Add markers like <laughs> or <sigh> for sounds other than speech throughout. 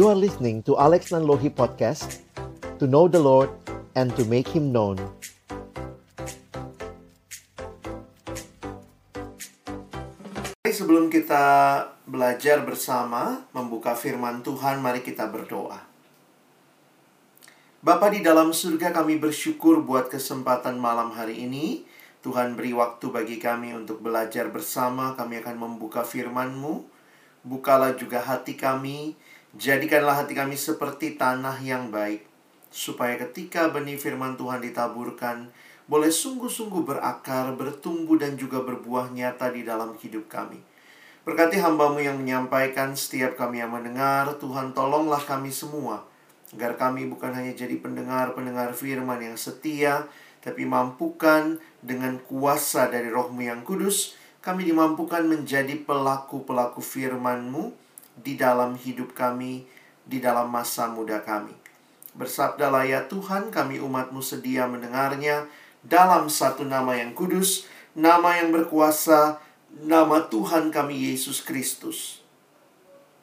You are listening to Alex Nanlohi Podcast To know the Lord and to make Him known Sebelum kita belajar bersama membuka firman Tuhan, mari kita berdoa. Bapa di dalam surga kami bersyukur buat kesempatan malam hari ini. Tuhan beri waktu bagi kami untuk belajar bersama. Kami akan membuka firman-Mu. Bukalah juga hati kami. Jadikanlah hati kami seperti tanah yang baik. Supaya ketika benih firman Tuhan ditaburkan, boleh sungguh-sungguh berakar, bertumbuh, dan juga berbuah nyata di dalam hidup kami. Berkati hambamu yang menyampaikan, setiap kami yang mendengar, Tuhan tolonglah kami semua, agar kami bukan hanya jadi pendengar-pendengar firman yang setia, tapi mampukan dengan kuasa dari rohmu yang kudus, kami dimampukan menjadi pelaku-pelaku firman-Mu di dalam hidup kami, di dalam masa muda kami. Bersabdalah ya Tuhan, kami umatmu sedia mendengarnya, dalam satu nama yang kudus, nama yang berkuasa, nama Tuhan kami Yesus Kristus.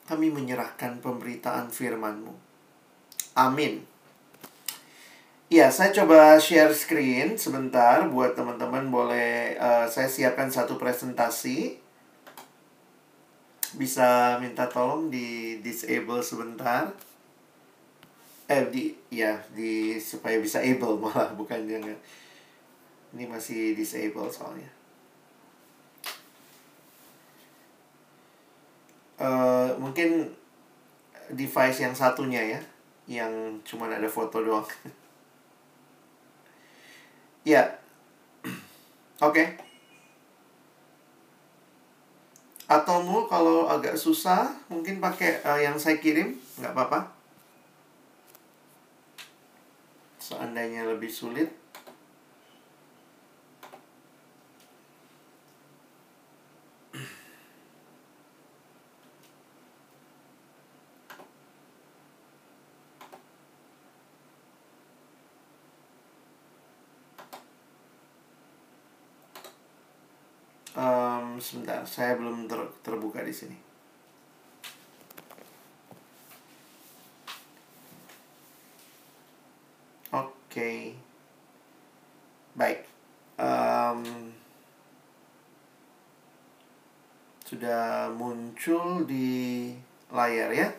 Kami menyerahkan pemberitaan firman-Mu. Amin. Ya, saya coba share screen sebentar buat teman-teman boleh uh, saya siapkan satu presentasi. Bisa minta tolong di disable sebentar. Eh di ya, di supaya bisa able <laughs> malah bukan jangan ini masih disable soalnya. Uh, mungkin device yang satunya ya, yang cuma ada foto doang. <laughs> ya, <clears throat> oke. Okay. Atau mau kalau agak susah, mungkin pakai uh, yang saya kirim, nggak apa-apa. Seandainya lebih sulit. Um, sebentar, saya belum ter terbuka di sini. Oke, okay. baik. Um, sudah muncul di layar ya.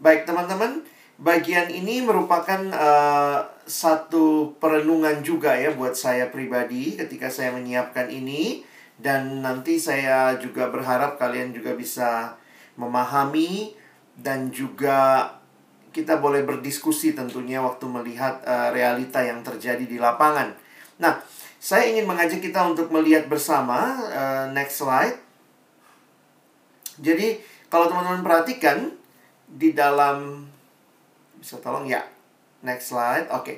Baik teman-teman, bagian ini merupakan uh, satu perenungan juga ya buat saya pribadi ketika saya menyiapkan ini dan nanti saya juga berharap kalian juga bisa memahami dan juga kita boleh berdiskusi tentunya waktu melihat uh, realita yang terjadi di lapangan. Nah, saya ingin mengajak kita untuk melihat bersama uh, next slide. Jadi, kalau teman-teman perhatikan di dalam bisa tolong ya. Next slide. Oke. Okay.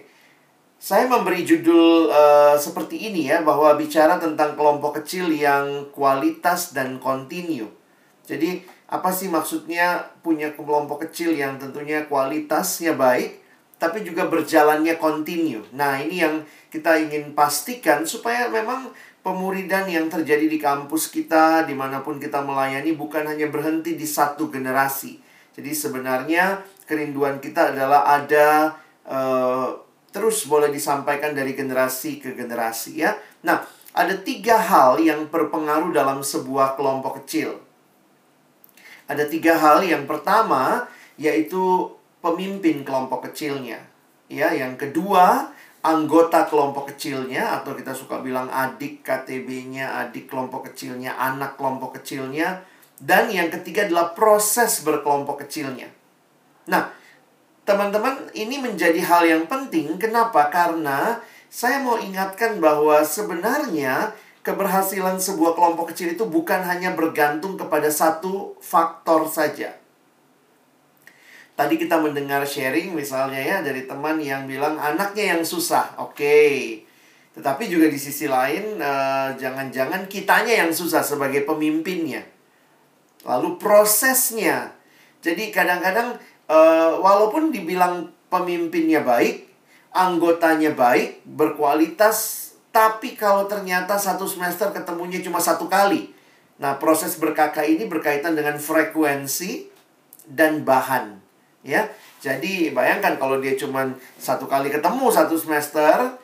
Saya memberi judul uh, seperti ini ya, bahwa bicara tentang kelompok kecil yang kualitas dan kontinu. Jadi, apa sih maksudnya punya kelompok kecil yang tentunya kualitasnya baik, tapi juga berjalannya kontinu. Nah, ini yang kita ingin pastikan supaya memang pemuridan yang terjadi di kampus kita, di mana pun kita melayani, bukan hanya berhenti di satu generasi. Jadi sebenarnya kerinduan kita adalah ada uh, terus boleh disampaikan dari generasi ke generasi ya. Nah, ada tiga hal yang berpengaruh dalam sebuah kelompok kecil. Ada tiga hal. Yang pertama yaitu pemimpin kelompok kecilnya. Ya, yang kedua anggota kelompok kecilnya atau kita suka bilang adik KTB-nya, adik kelompok kecilnya, anak kelompok kecilnya, dan yang ketiga adalah proses berkelompok kecilnya. Nah, Teman-teman, ini menjadi hal yang penting. Kenapa? Karena saya mau ingatkan bahwa sebenarnya keberhasilan sebuah kelompok kecil itu bukan hanya bergantung kepada satu faktor saja. Tadi kita mendengar sharing misalnya ya dari teman yang bilang anaknya yang susah. Oke. Okay. Tetapi juga di sisi lain eh, jangan-jangan kitanya yang susah sebagai pemimpinnya. Lalu prosesnya. Jadi kadang-kadang uh, walaupun dibilang pemimpinnya baik, anggotanya baik, berkualitas, tapi kalau ternyata satu semester ketemunya cuma satu kali. Nah, proses berkakak ini berkaitan dengan frekuensi dan bahan. Ya, jadi bayangkan kalau dia cuma satu kali ketemu satu semester,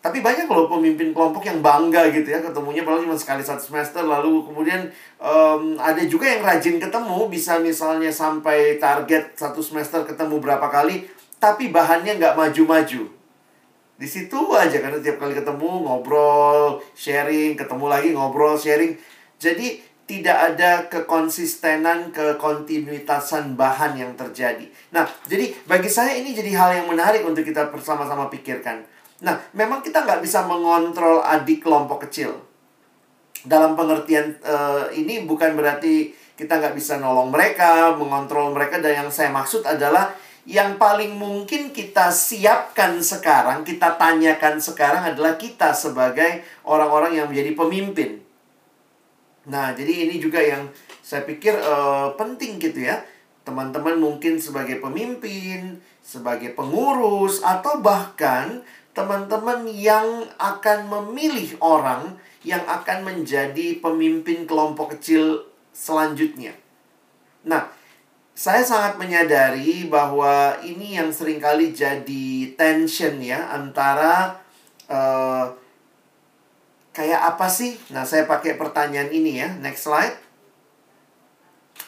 tapi banyak loh pemimpin kelompok yang bangga gitu ya ketemunya paling cuma sekali satu semester lalu kemudian um, ada juga yang rajin ketemu bisa misalnya sampai target satu semester ketemu berapa kali tapi bahannya nggak maju-maju. Di situ aja karena tiap kali ketemu ngobrol sharing ketemu lagi ngobrol sharing. Jadi tidak ada kekonsistenan kekontinuitasan bahan yang terjadi. Nah jadi bagi saya ini jadi hal yang menarik untuk kita bersama-sama pikirkan Nah, memang kita nggak bisa mengontrol adik kelompok kecil. Dalam pengertian uh, ini bukan berarti kita nggak bisa nolong mereka, mengontrol mereka. Dan yang saya maksud adalah yang paling mungkin kita siapkan sekarang, kita tanyakan sekarang adalah kita sebagai orang-orang yang menjadi pemimpin. Nah, jadi ini juga yang saya pikir uh, penting gitu ya. Teman-teman mungkin sebagai pemimpin, sebagai pengurus, atau bahkan teman-teman yang akan memilih orang yang akan menjadi pemimpin kelompok kecil selanjutnya. Nah, saya sangat menyadari bahwa ini yang sering kali jadi tension ya antara uh, kayak apa sih? Nah, saya pakai pertanyaan ini ya. Next slide.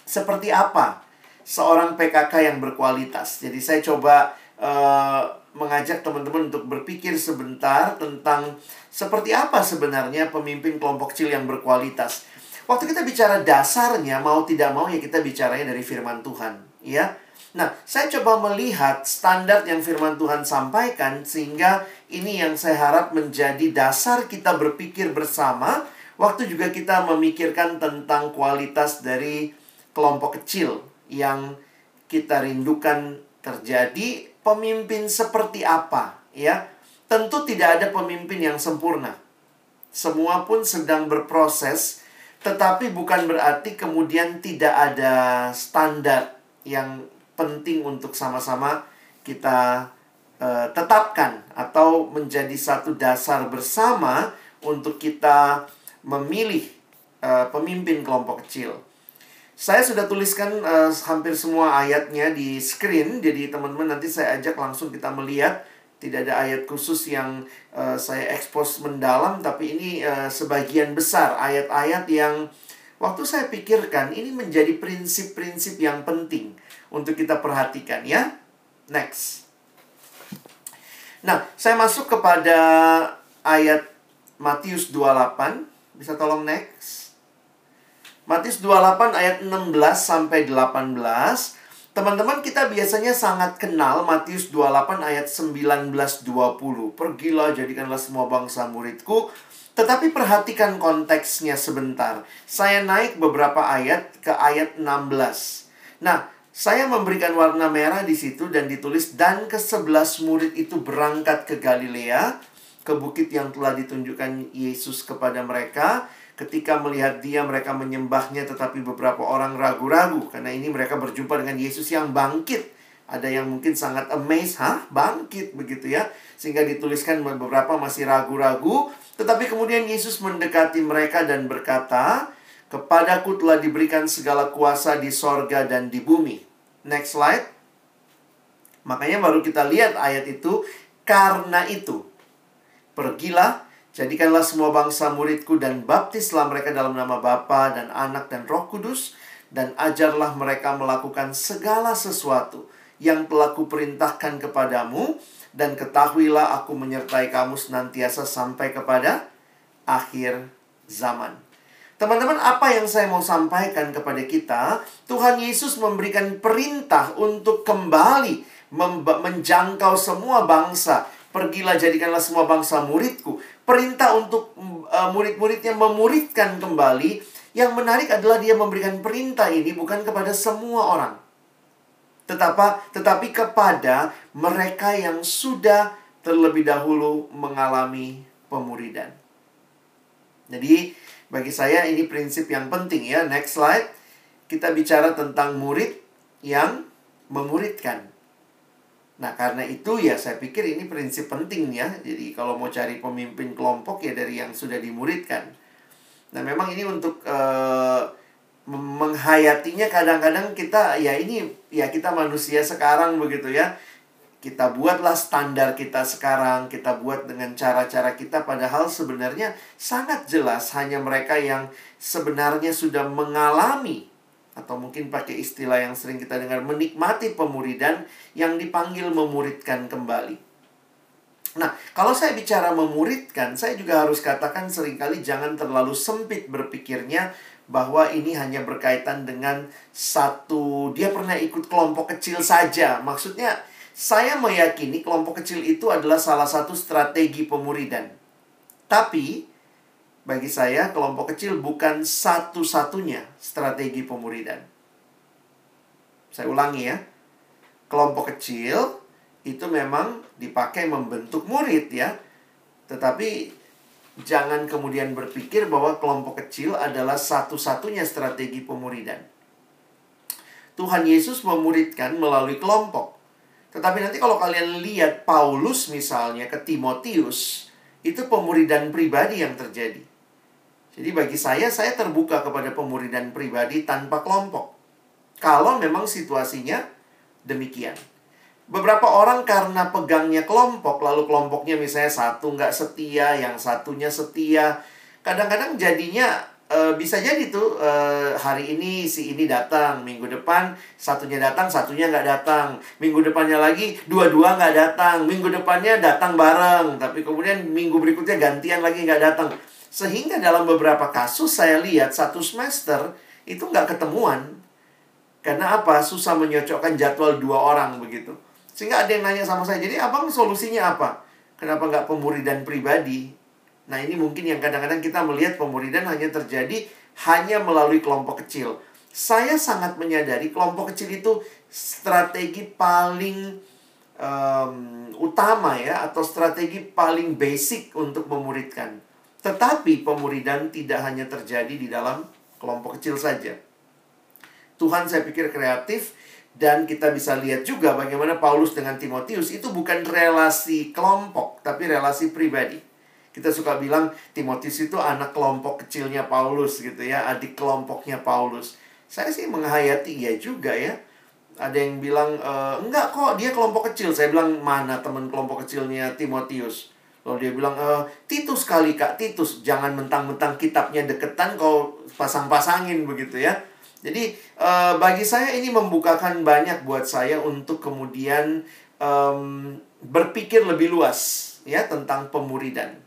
Seperti apa seorang PKK yang berkualitas? Jadi saya coba uh, mengajak teman-teman untuk berpikir sebentar tentang seperti apa sebenarnya pemimpin kelompok kecil yang berkualitas. Waktu kita bicara dasarnya, mau tidak mau ya kita bicaranya dari firman Tuhan, ya. Nah, saya coba melihat standar yang firman Tuhan sampaikan sehingga ini yang saya harap menjadi dasar kita berpikir bersama waktu juga kita memikirkan tentang kualitas dari kelompok kecil yang kita rindukan terjadi pemimpin seperti apa, ya. Tentu tidak ada pemimpin yang sempurna. Semua pun sedang berproses, tetapi bukan berarti kemudian tidak ada standar yang penting untuk sama-sama kita uh, tetapkan atau menjadi satu dasar bersama untuk kita memilih uh, pemimpin kelompok kecil. Saya sudah tuliskan uh, hampir semua ayatnya di screen, jadi teman-teman nanti saya ajak langsung kita melihat. Tidak ada ayat khusus yang uh, saya ekspos mendalam, tapi ini uh, sebagian besar ayat-ayat yang waktu saya pikirkan ini menjadi prinsip-prinsip yang penting untuk kita perhatikan ya. Next. Nah, saya masuk kepada ayat Matius 28. Bisa tolong next? Matius 28 ayat 16 sampai 18. Teman-teman kita biasanya sangat kenal Matius 28 ayat 19 20. Pergilah jadikanlah semua bangsa muridku. Tetapi perhatikan konteksnya sebentar. Saya naik beberapa ayat ke ayat 16. Nah, saya memberikan warna merah di situ dan ditulis dan ke sebelas murid itu berangkat ke Galilea, ke bukit yang telah ditunjukkan Yesus kepada mereka Ketika melihat dia mereka menyembahnya tetapi beberapa orang ragu-ragu karena ini mereka berjumpa dengan Yesus yang bangkit. Ada yang mungkin sangat amazed, hah? Bangkit begitu ya. Sehingga dituliskan beberapa masih ragu-ragu, tetapi kemudian Yesus mendekati mereka dan berkata, "Kepadaku telah diberikan segala kuasa di sorga dan di bumi." Next slide. Makanya baru kita lihat ayat itu, karena itu pergilah Jadikanlah semua bangsa muridku dan baptislah mereka dalam nama Bapa dan Anak dan Roh Kudus dan ajarlah mereka melakukan segala sesuatu yang telah kuperintahkan kepadamu dan ketahuilah aku menyertai kamu senantiasa sampai kepada akhir zaman. Teman-teman, apa yang saya mau sampaikan kepada kita, Tuhan Yesus memberikan perintah untuk kembali menjangkau semua bangsa. Pergilah jadikanlah semua bangsa muridku perintah untuk uh, murid-muridnya memuridkan kembali. Yang menarik adalah dia memberikan perintah ini bukan kepada semua orang. Tetapi, tetapi kepada mereka yang sudah terlebih dahulu mengalami pemuridan. Jadi, bagi saya ini prinsip yang penting ya. Next slide. Kita bicara tentang murid yang memuridkan. Nah, karena itu ya saya pikir ini prinsip penting ya. Jadi kalau mau cari pemimpin kelompok ya dari yang sudah dimuridkan. Nah, memang ini untuk uh, menghayatinya kadang-kadang kita ya ini ya kita manusia sekarang begitu ya kita buatlah standar kita sekarang, kita buat dengan cara-cara kita padahal sebenarnya sangat jelas hanya mereka yang sebenarnya sudah mengalami atau mungkin pakai istilah yang sering kita dengar menikmati pemuridan yang dipanggil memuridkan kembali. Nah, kalau saya bicara memuridkan, saya juga harus katakan sering kali jangan terlalu sempit berpikirnya bahwa ini hanya berkaitan dengan satu dia pernah ikut kelompok kecil saja. Maksudnya saya meyakini kelompok kecil itu adalah salah satu strategi pemuridan. Tapi, bagi saya kelompok kecil bukan satu-satunya strategi pemuridan. Saya ulangi ya. Kelompok kecil itu memang dipakai membentuk murid ya. Tetapi jangan kemudian berpikir bahwa kelompok kecil adalah satu-satunya strategi pemuridan. Tuhan Yesus memuridkan melalui kelompok. Tetapi nanti kalau kalian lihat Paulus misalnya ke Timotius, itu pemuridan pribadi yang terjadi. Jadi bagi saya, saya terbuka kepada pemuridan pribadi tanpa kelompok. Kalau memang situasinya demikian. Beberapa orang karena pegangnya kelompok, lalu kelompoknya misalnya satu nggak setia, yang satunya setia. Kadang-kadang jadinya e, bisa jadi tuh e, hari ini si ini datang, minggu depan satunya datang, satunya nggak datang, minggu depannya lagi dua-dua nggak datang, minggu depannya datang bareng, tapi kemudian minggu berikutnya gantian lagi nggak datang. Sehingga dalam beberapa kasus saya lihat satu semester itu nggak ketemuan. Karena apa? Susah menyocokkan jadwal dua orang begitu. Sehingga ada yang nanya sama saya, jadi abang solusinya apa? Kenapa nggak pemuridan pribadi? Nah ini mungkin yang kadang-kadang kita melihat pemuridan hanya terjadi hanya melalui kelompok kecil. Saya sangat menyadari kelompok kecil itu strategi paling um, utama ya atau strategi paling basic untuk memuridkan. Tetapi pemuridan tidak hanya terjadi di dalam kelompok kecil saja. Tuhan saya pikir kreatif dan kita bisa lihat juga bagaimana Paulus dengan Timotius itu bukan relasi kelompok tapi relasi pribadi. Kita suka bilang Timotius itu anak kelompok kecilnya Paulus gitu ya, adik kelompoknya Paulus. Saya sih menghayati ya juga ya. Ada yang bilang e, enggak kok dia kelompok kecil. Saya bilang mana teman kelompok kecilnya Timotius. Lalu dia bilang e, Titus kali kak Titus jangan mentang-mentang kitabnya deketan kau pasang-pasangin begitu ya. Jadi e, bagi saya ini membukakan banyak buat saya untuk kemudian um, berpikir lebih luas ya tentang pemuridan.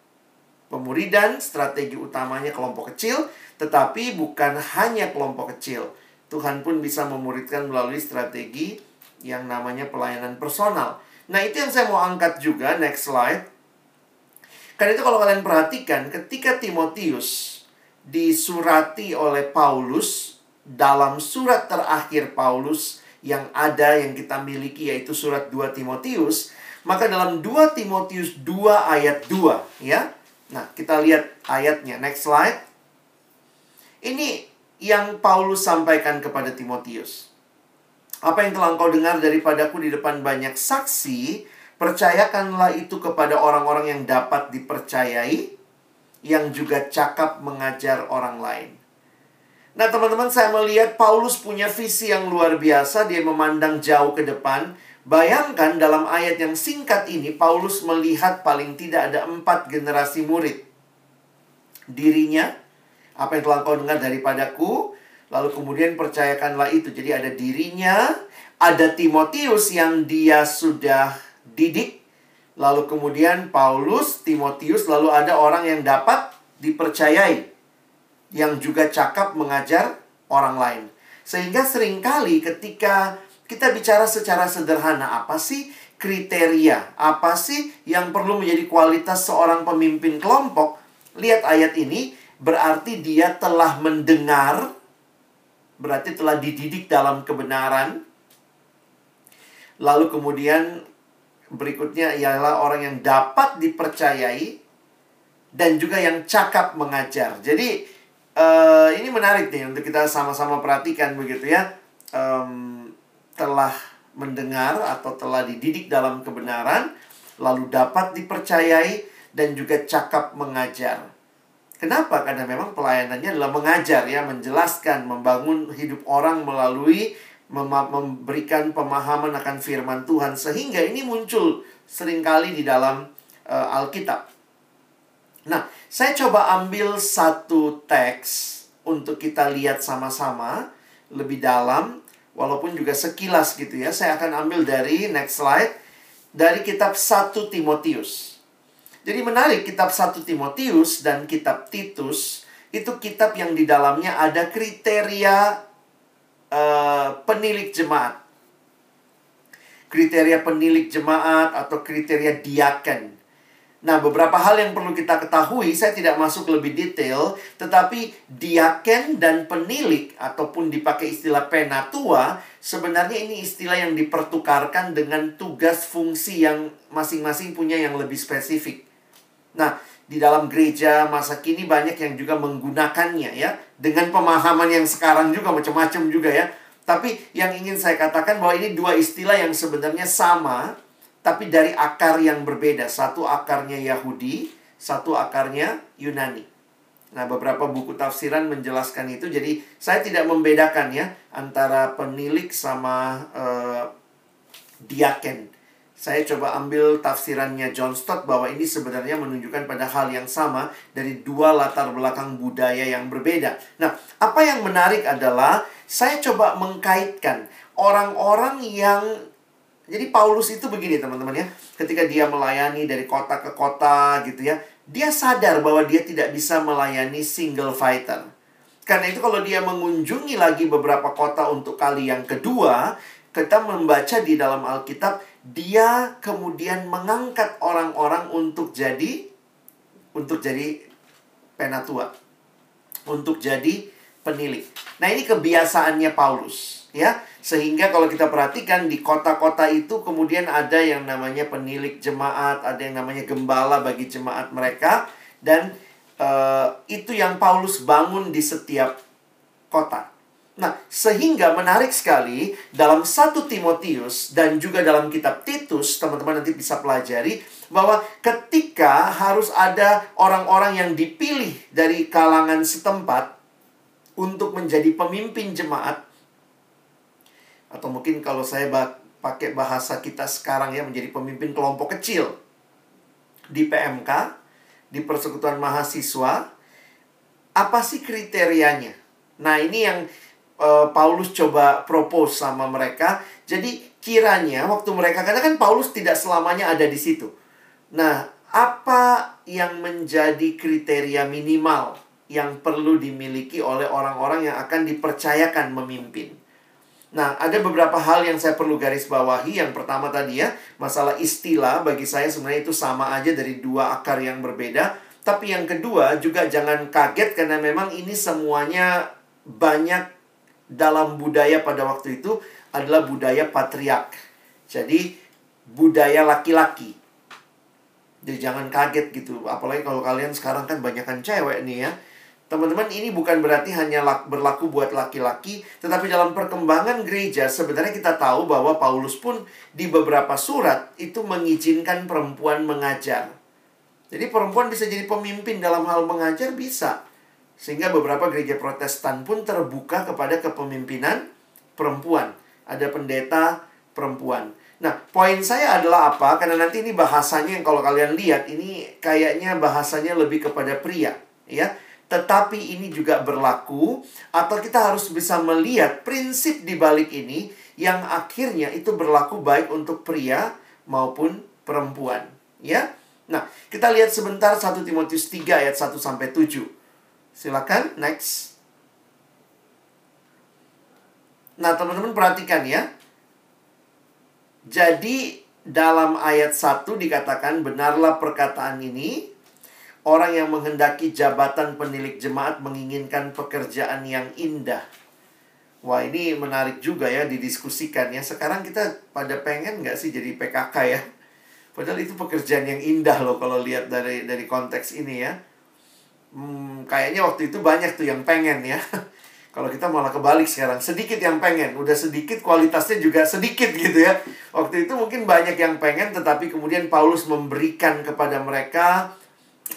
Pemuridan strategi utamanya kelompok kecil, tetapi bukan hanya kelompok kecil. Tuhan pun bisa memuridkan melalui strategi yang namanya pelayanan personal. Nah, itu yang saya mau angkat juga, next slide. Karena itu kalau kalian perhatikan, ketika Timotius disurati oleh Paulus dalam surat terakhir Paulus yang ada yang kita miliki yaitu surat 2 Timotius, maka dalam 2 Timotius 2 ayat 2 ya, Nah, kita lihat ayatnya. Next slide. Ini yang Paulus sampaikan kepada Timotius. Apa yang telah engkau dengar daripadaku di depan banyak saksi, percayakanlah itu kepada orang-orang yang dapat dipercayai, yang juga cakap mengajar orang lain. Nah, teman-teman, saya melihat Paulus punya visi yang luar biasa. Dia memandang jauh ke depan. Bayangkan dalam ayat yang singkat ini, Paulus melihat paling tidak ada empat generasi murid. Dirinya, apa yang telah kau dengar daripadaku, lalu kemudian percayakanlah itu. Jadi ada dirinya, ada Timotius yang dia sudah didik, lalu kemudian Paulus, Timotius, lalu ada orang yang dapat dipercayai, yang juga cakap mengajar orang lain. Sehingga sering kali ketika kita bicara secara sederhana, apa sih kriteria? Apa sih yang perlu menjadi kualitas seorang pemimpin kelompok? Lihat ayat ini, berarti dia telah mendengar, berarti telah dididik dalam kebenaran. Lalu kemudian berikutnya ialah orang yang dapat dipercayai dan juga yang cakap mengajar. Jadi uh, ini menarik nih untuk kita sama-sama perhatikan begitu ya. Um, telah mendengar atau telah dididik dalam kebenaran, lalu dapat dipercayai dan juga cakap mengajar. Kenapa? Karena memang pelayanannya adalah mengajar ya, menjelaskan, membangun hidup orang melalui memberikan pemahaman akan firman Tuhan sehingga ini muncul sering kali di dalam uh, Alkitab. Nah, saya coba ambil satu teks untuk kita lihat sama-sama lebih dalam walaupun juga sekilas gitu ya. Saya akan ambil dari next slide dari kitab 1 Timotius. Jadi menarik kitab 1 Timotius dan kitab Titus itu kitab yang di dalamnya ada kriteria uh, penilik jemaat. Kriteria penilik jemaat atau kriteria diaken. Nah, beberapa hal yang perlu kita ketahui, saya tidak masuk lebih detail, tetapi diaken dan penilik ataupun dipakai istilah penatua, sebenarnya ini istilah yang dipertukarkan dengan tugas fungsi yang masing-masing punya yang lebih spesifik. Nah, di dalam gereja masa kini banyak yang juga menggunakannya ya dengan pemahaman yang sekarang juga macam-macam juga ya. Tapi yang ingin saya katakan bahwa ini dua istilah yang sebenarnya sama tapi dari akar yang berbeda. Satu akarnya Yahudi, satu akarnya Yunani. Nah, beberapa buku tafsiran menjelaskan itu. Jadi, saya tidak membedakan ya antara penilik sama uh, diaken. Saya coba ambil tafsirannya John Stott bahwa ini sebenarnya menunjukkan pada hal yang sama dari dua latar belakang budaya yang berbeda. Nah, apa yang menarik adalah saya coba mengkaitkan orang-orang yang jadi Paulus itu begini teman-teman ya, ketika dia melayani dari kota ke kota gitu ya, dia sadar bahwa dia tidak bisa melayani single fighter. Karena itu kalau dia mengunjungi lagi beberapa kota untuk kali yang kedua, kita membaca di dalam Alkitab, dia kemudian mengangkat orang-orang untuk jadi untuk jadi penatua. Untuk jadi penilik. Nah, ini kebiasaannya Paulus, ya. Sehingga kalau kita perhatikan di kota-kota itu kemudian ada yang namanya penilik jemaat, ada yang namanya gembala bagi jemaat mereka dan uh, itu yang Paulus bangun di setiap kota. Nah, sehingga menarik sekali dalam satu Timotius dan juga dalam kitab Titus, teman-teman nanti bisa pelajari bahwa ketika harus ada orang-orang yang dipilih dari kalangan setempat untuk menjadi pemimpin jemaat atau mungkin kalau saya pakai bahasa kita sekarang ya menjadi pemimpin kelompok kecil di PMK, di persekutuan mahasiswa, apa sih kriterianya? Nah, ini yang uh, Paulus coba propose sama mereka. Jadi kiranya waktu mereka karena kan Paulus tidak selamanya ada di situ. Nah, apa yang menjadi kriteria minimal yang perlu dimiliki oleh orang-orang yang akan dipercayakan memimpin? Nah, ada beberapa hal yang saya perlu garis bawahi. Yang pertama tadi ya, masalah istilah bagi saya sebenarnya itu sama aja dari dua akar yang berbeda. Tapi yang kedua juga jangan kaget karena memang ini semuanya banyak dalam budaya pada waktu itu adalah budaya patriark. Jadi budaya laki-laki. Jadi jangan kaget gitu. Apalagi kalau kalian sekarang kan banyakkan cewek nih ya. Teman-teman, ini bukan berarti hanya berlaku buat laki-laki, tetapi dalam perkembangan gereja sebenarnya kita tahu bahwa Paulus pun di beberapa surat itu mengizinkan perempuan mengajar. Jadi perempuan bisa jadi pemimpin dalam hal mengajar bisa. Sehingga beberapa gereja protestan pun terbuka kepada kepemimpinan perempuan. Ada pendeta perempuan. Nah, poin saya adalah apa? Karena nanti ini bahasanya yang kalau kalian lihat ini kayaknya bahasanya lebih kepada pria, ya. Tetapi ini juga berlaku atau kita harus bisa melihat prinsip di balik ini yang akhirnya itu berlaku baik untuk pria maupun perempuan, ya. Nah, kita lihat sebentar 1 Timotius 3 ayat 1 sampai 7. Silakan next. Nah, teman-teman perhatikan ya. Jadi dalam ayat 1 dikatakan benarlah perkataan ini orang yang menghendaki jabatan penilik jemaat menginginkan pekerjaan yang indah. Wah ini menarik juga ya didiskusikan ya. Sekarang kita pada pengen nggak sih jadi PKK ya? Padahal itu pekerjaan yang indah loh kalau lihat dari dari konteks ini ya hmm, kayaknya waktu itu banyak tuh yang pengen ya. <laughs> Kalau kita malah kebalik sekarang, sedikit yang pengen, udah sedikit kualitasnya juga sedikit gitu ya. Waktu itu mungkin banyak yang pengen, tetapi kemudian Paulus memberikan kepada mereka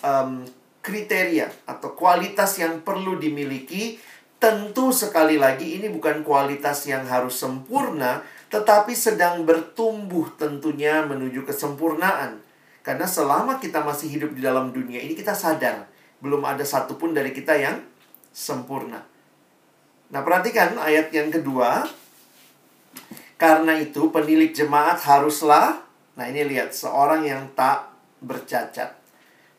um, kriteria atau kualitas yang perlu dimiliki. Tentu sekali lagi ini bukan kualitas yang harus sempurna, tetapi sedang bertumbuh tentunya menuju kesempurnaan. Karena selama kita masih hidup di dalam dunia ini kita sadar belum ada satupun dari kita yang sempurna. Nah, perhatikan ayat yang kedua. Karena itu penilik jemaat haruslah Nah, ini lihat seorang yang tak bercacat.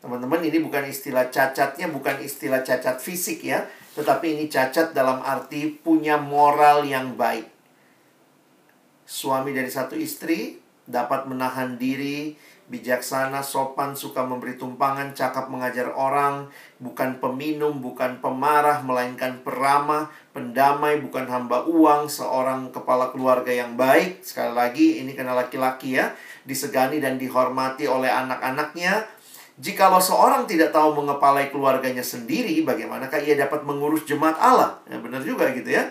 Teman-teman, ini bukan istilah cacatnya bukan istilah cacat fisik ya, tetapi ini cacat dalam arti punya moral yang baik. Suami dari satu istri dapat menahan diri, bijaksana, sopan, suka memberi tumpangan, cakap mengajar orang, bukan peminum, bukan pemarah, melainkan peramah, pendamai, bukan hamba uang, seorang kepala keluarga yang baik. Sekali lagi, ini kena laki-laki ya, disegani dan dihormati oleh anak-anaknya. Jikalau seorang tidak tahu mengepalai keluarganya sendiri, bagaimanakah ia dapat mengurus jemaat Allah? Ya, benar juga gitu ya.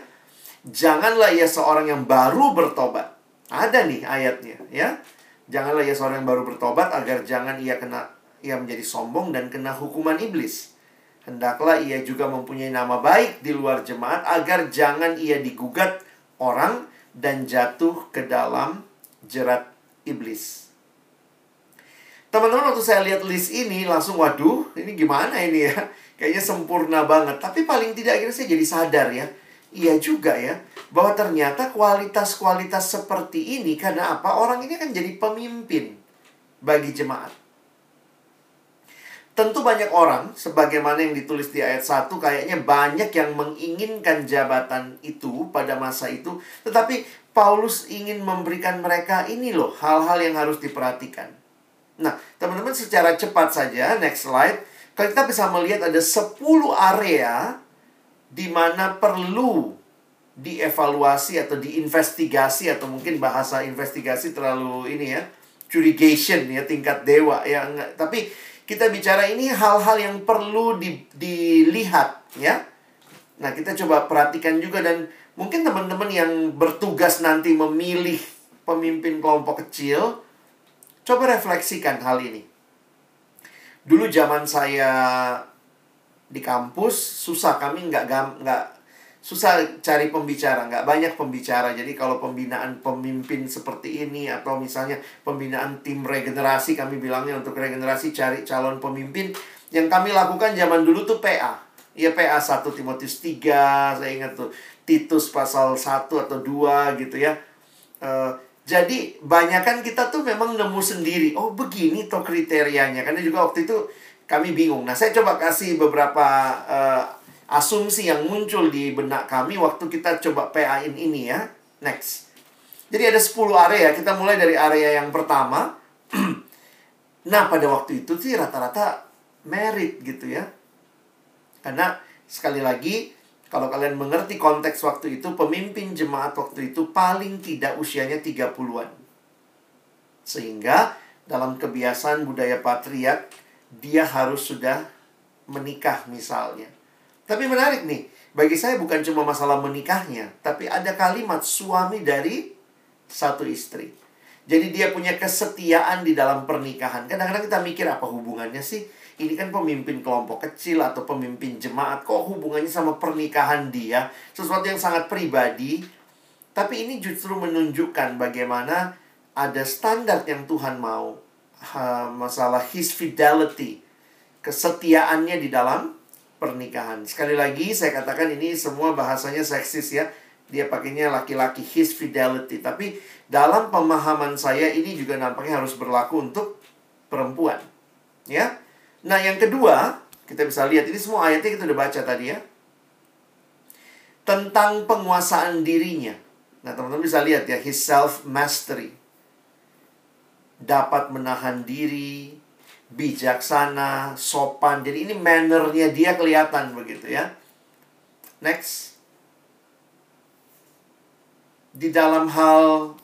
Janganlah ia seorang yang baru bertobat. Ada nih ayatnya ya Janganlah ia seorang yang baru bertobat agar jangan ia kena ia menjadi sombong dan kena hukuman iblis. Hendaklah ia juga mempunyai nama baik di luar jemaat agar jangan ia digugat orang dan jatuh ke dalam jerat iblis. Teman-teman waktu saya lihat list ini langsung waduh ini gimana ini ya Kayaknya sempurna banget Tapi paling tidak akhirnya saya jadi sadar ya Iya juga ya, bahwa ternyata kualitas-kualitas seperti ini karena apa? Orang ini akan jadi pemimpin bagi jemaat. Tentu banyak orang, sebagaimana yang ditulis di ayat 1, kayaknya banyak yang menginginkan jabatan itu pada masa itu. Tetapi Paulus ingin memberikan mereka ini loh, hal-hal yang harus diperhatikan. Nah, teman-teman secara cepat saja, next slide. Kalau kita bisa melihat ada 10 area di mana perlu dievaluasi atau diinvestigasi atau mungkin bahasa investigasi terlalu ini ya curigation ya tingkat dewa ya enggak. Tapi kita bicara ini hal-hal yang perlu di, dilihat ya. Nah kita coba perhatikan juga dan mungkin teman-teman yang bertugas nanti memilih pemimpin kelompok kecil coba refleksikan hal ini. Dulu zaman saya di kampus susah kami nggak nggak susah cari pembicara nggak banyak pembicara. Jadi kalau pembinaan pemimpin seperti ini atau misalnya pembinaan tim regenerasi kami bilangnya untuk regenerasi cari calon pemimpin yang kami lakukan zaman dulu tuh PA ya PA 1 Timotius 3 saya ingat tuh. Titus pasal 1 atau 2 gitu ya. Uh, jadi banyakkan kita tuh memang nemu sendiri. Oh begini toh kriterianya. Karena juga waktu itu kami bingung. Nah, saya coba kasih beberapa uh, asumsi yang muncul di benak kami waktu kita coba PA-in ini ya. Next. Jadi ada 10 area, kita mulai dari area yang pertama. <clears throat> nah, pada waktu itu sih rata-rata merit gitu ya. Karena sekali lagi, kalau kalian mengerti konteks waktu itu, pemimpin jemaat waktu itu paling tidak usianya 30-an. Sehingga dalam kebiasaan budaya patriark, dia harus sudah menikah misalnya. Tapi menarik nih, bagi saya bukan cuma masalah menikahnya, tapi ada kalimat suami dari satu istri. Jadi dia punya kesetiaan di dalam pernikahan. Kadang-kadang kita mikir apa hubungannya sih? Ini kan pemimpin kelompok kecil atau pemimpin jemaat. Kok hubungannya sama pernikahan dia? Sesuatu yang sangat pribadi. Tapi ini justru menunjukkan bagaimana ada standar yang Tuhan mau masalah his fidelity, kesetiaannya di dalam pernikahan. Sekali lagi saya katakan ini semua bahasanya seksis ya. Dia pakainya laki-laki his fidelity, tapi dalam pemahaman saya ini juga nampaknya harus berlaku untuk perempuan. Ya. Nah, yang kedua, kita bisa lihat ini semua ayatnya kita udah baca tadi ya. Tentang penguasaan dirinya. Nah, teman-teman bisa lihat ya, his self mastery dapat menahan diri, bijaksana, sopan. Jadi ini mannernya dia kelihatan begitu ya. Next. Di dalam hal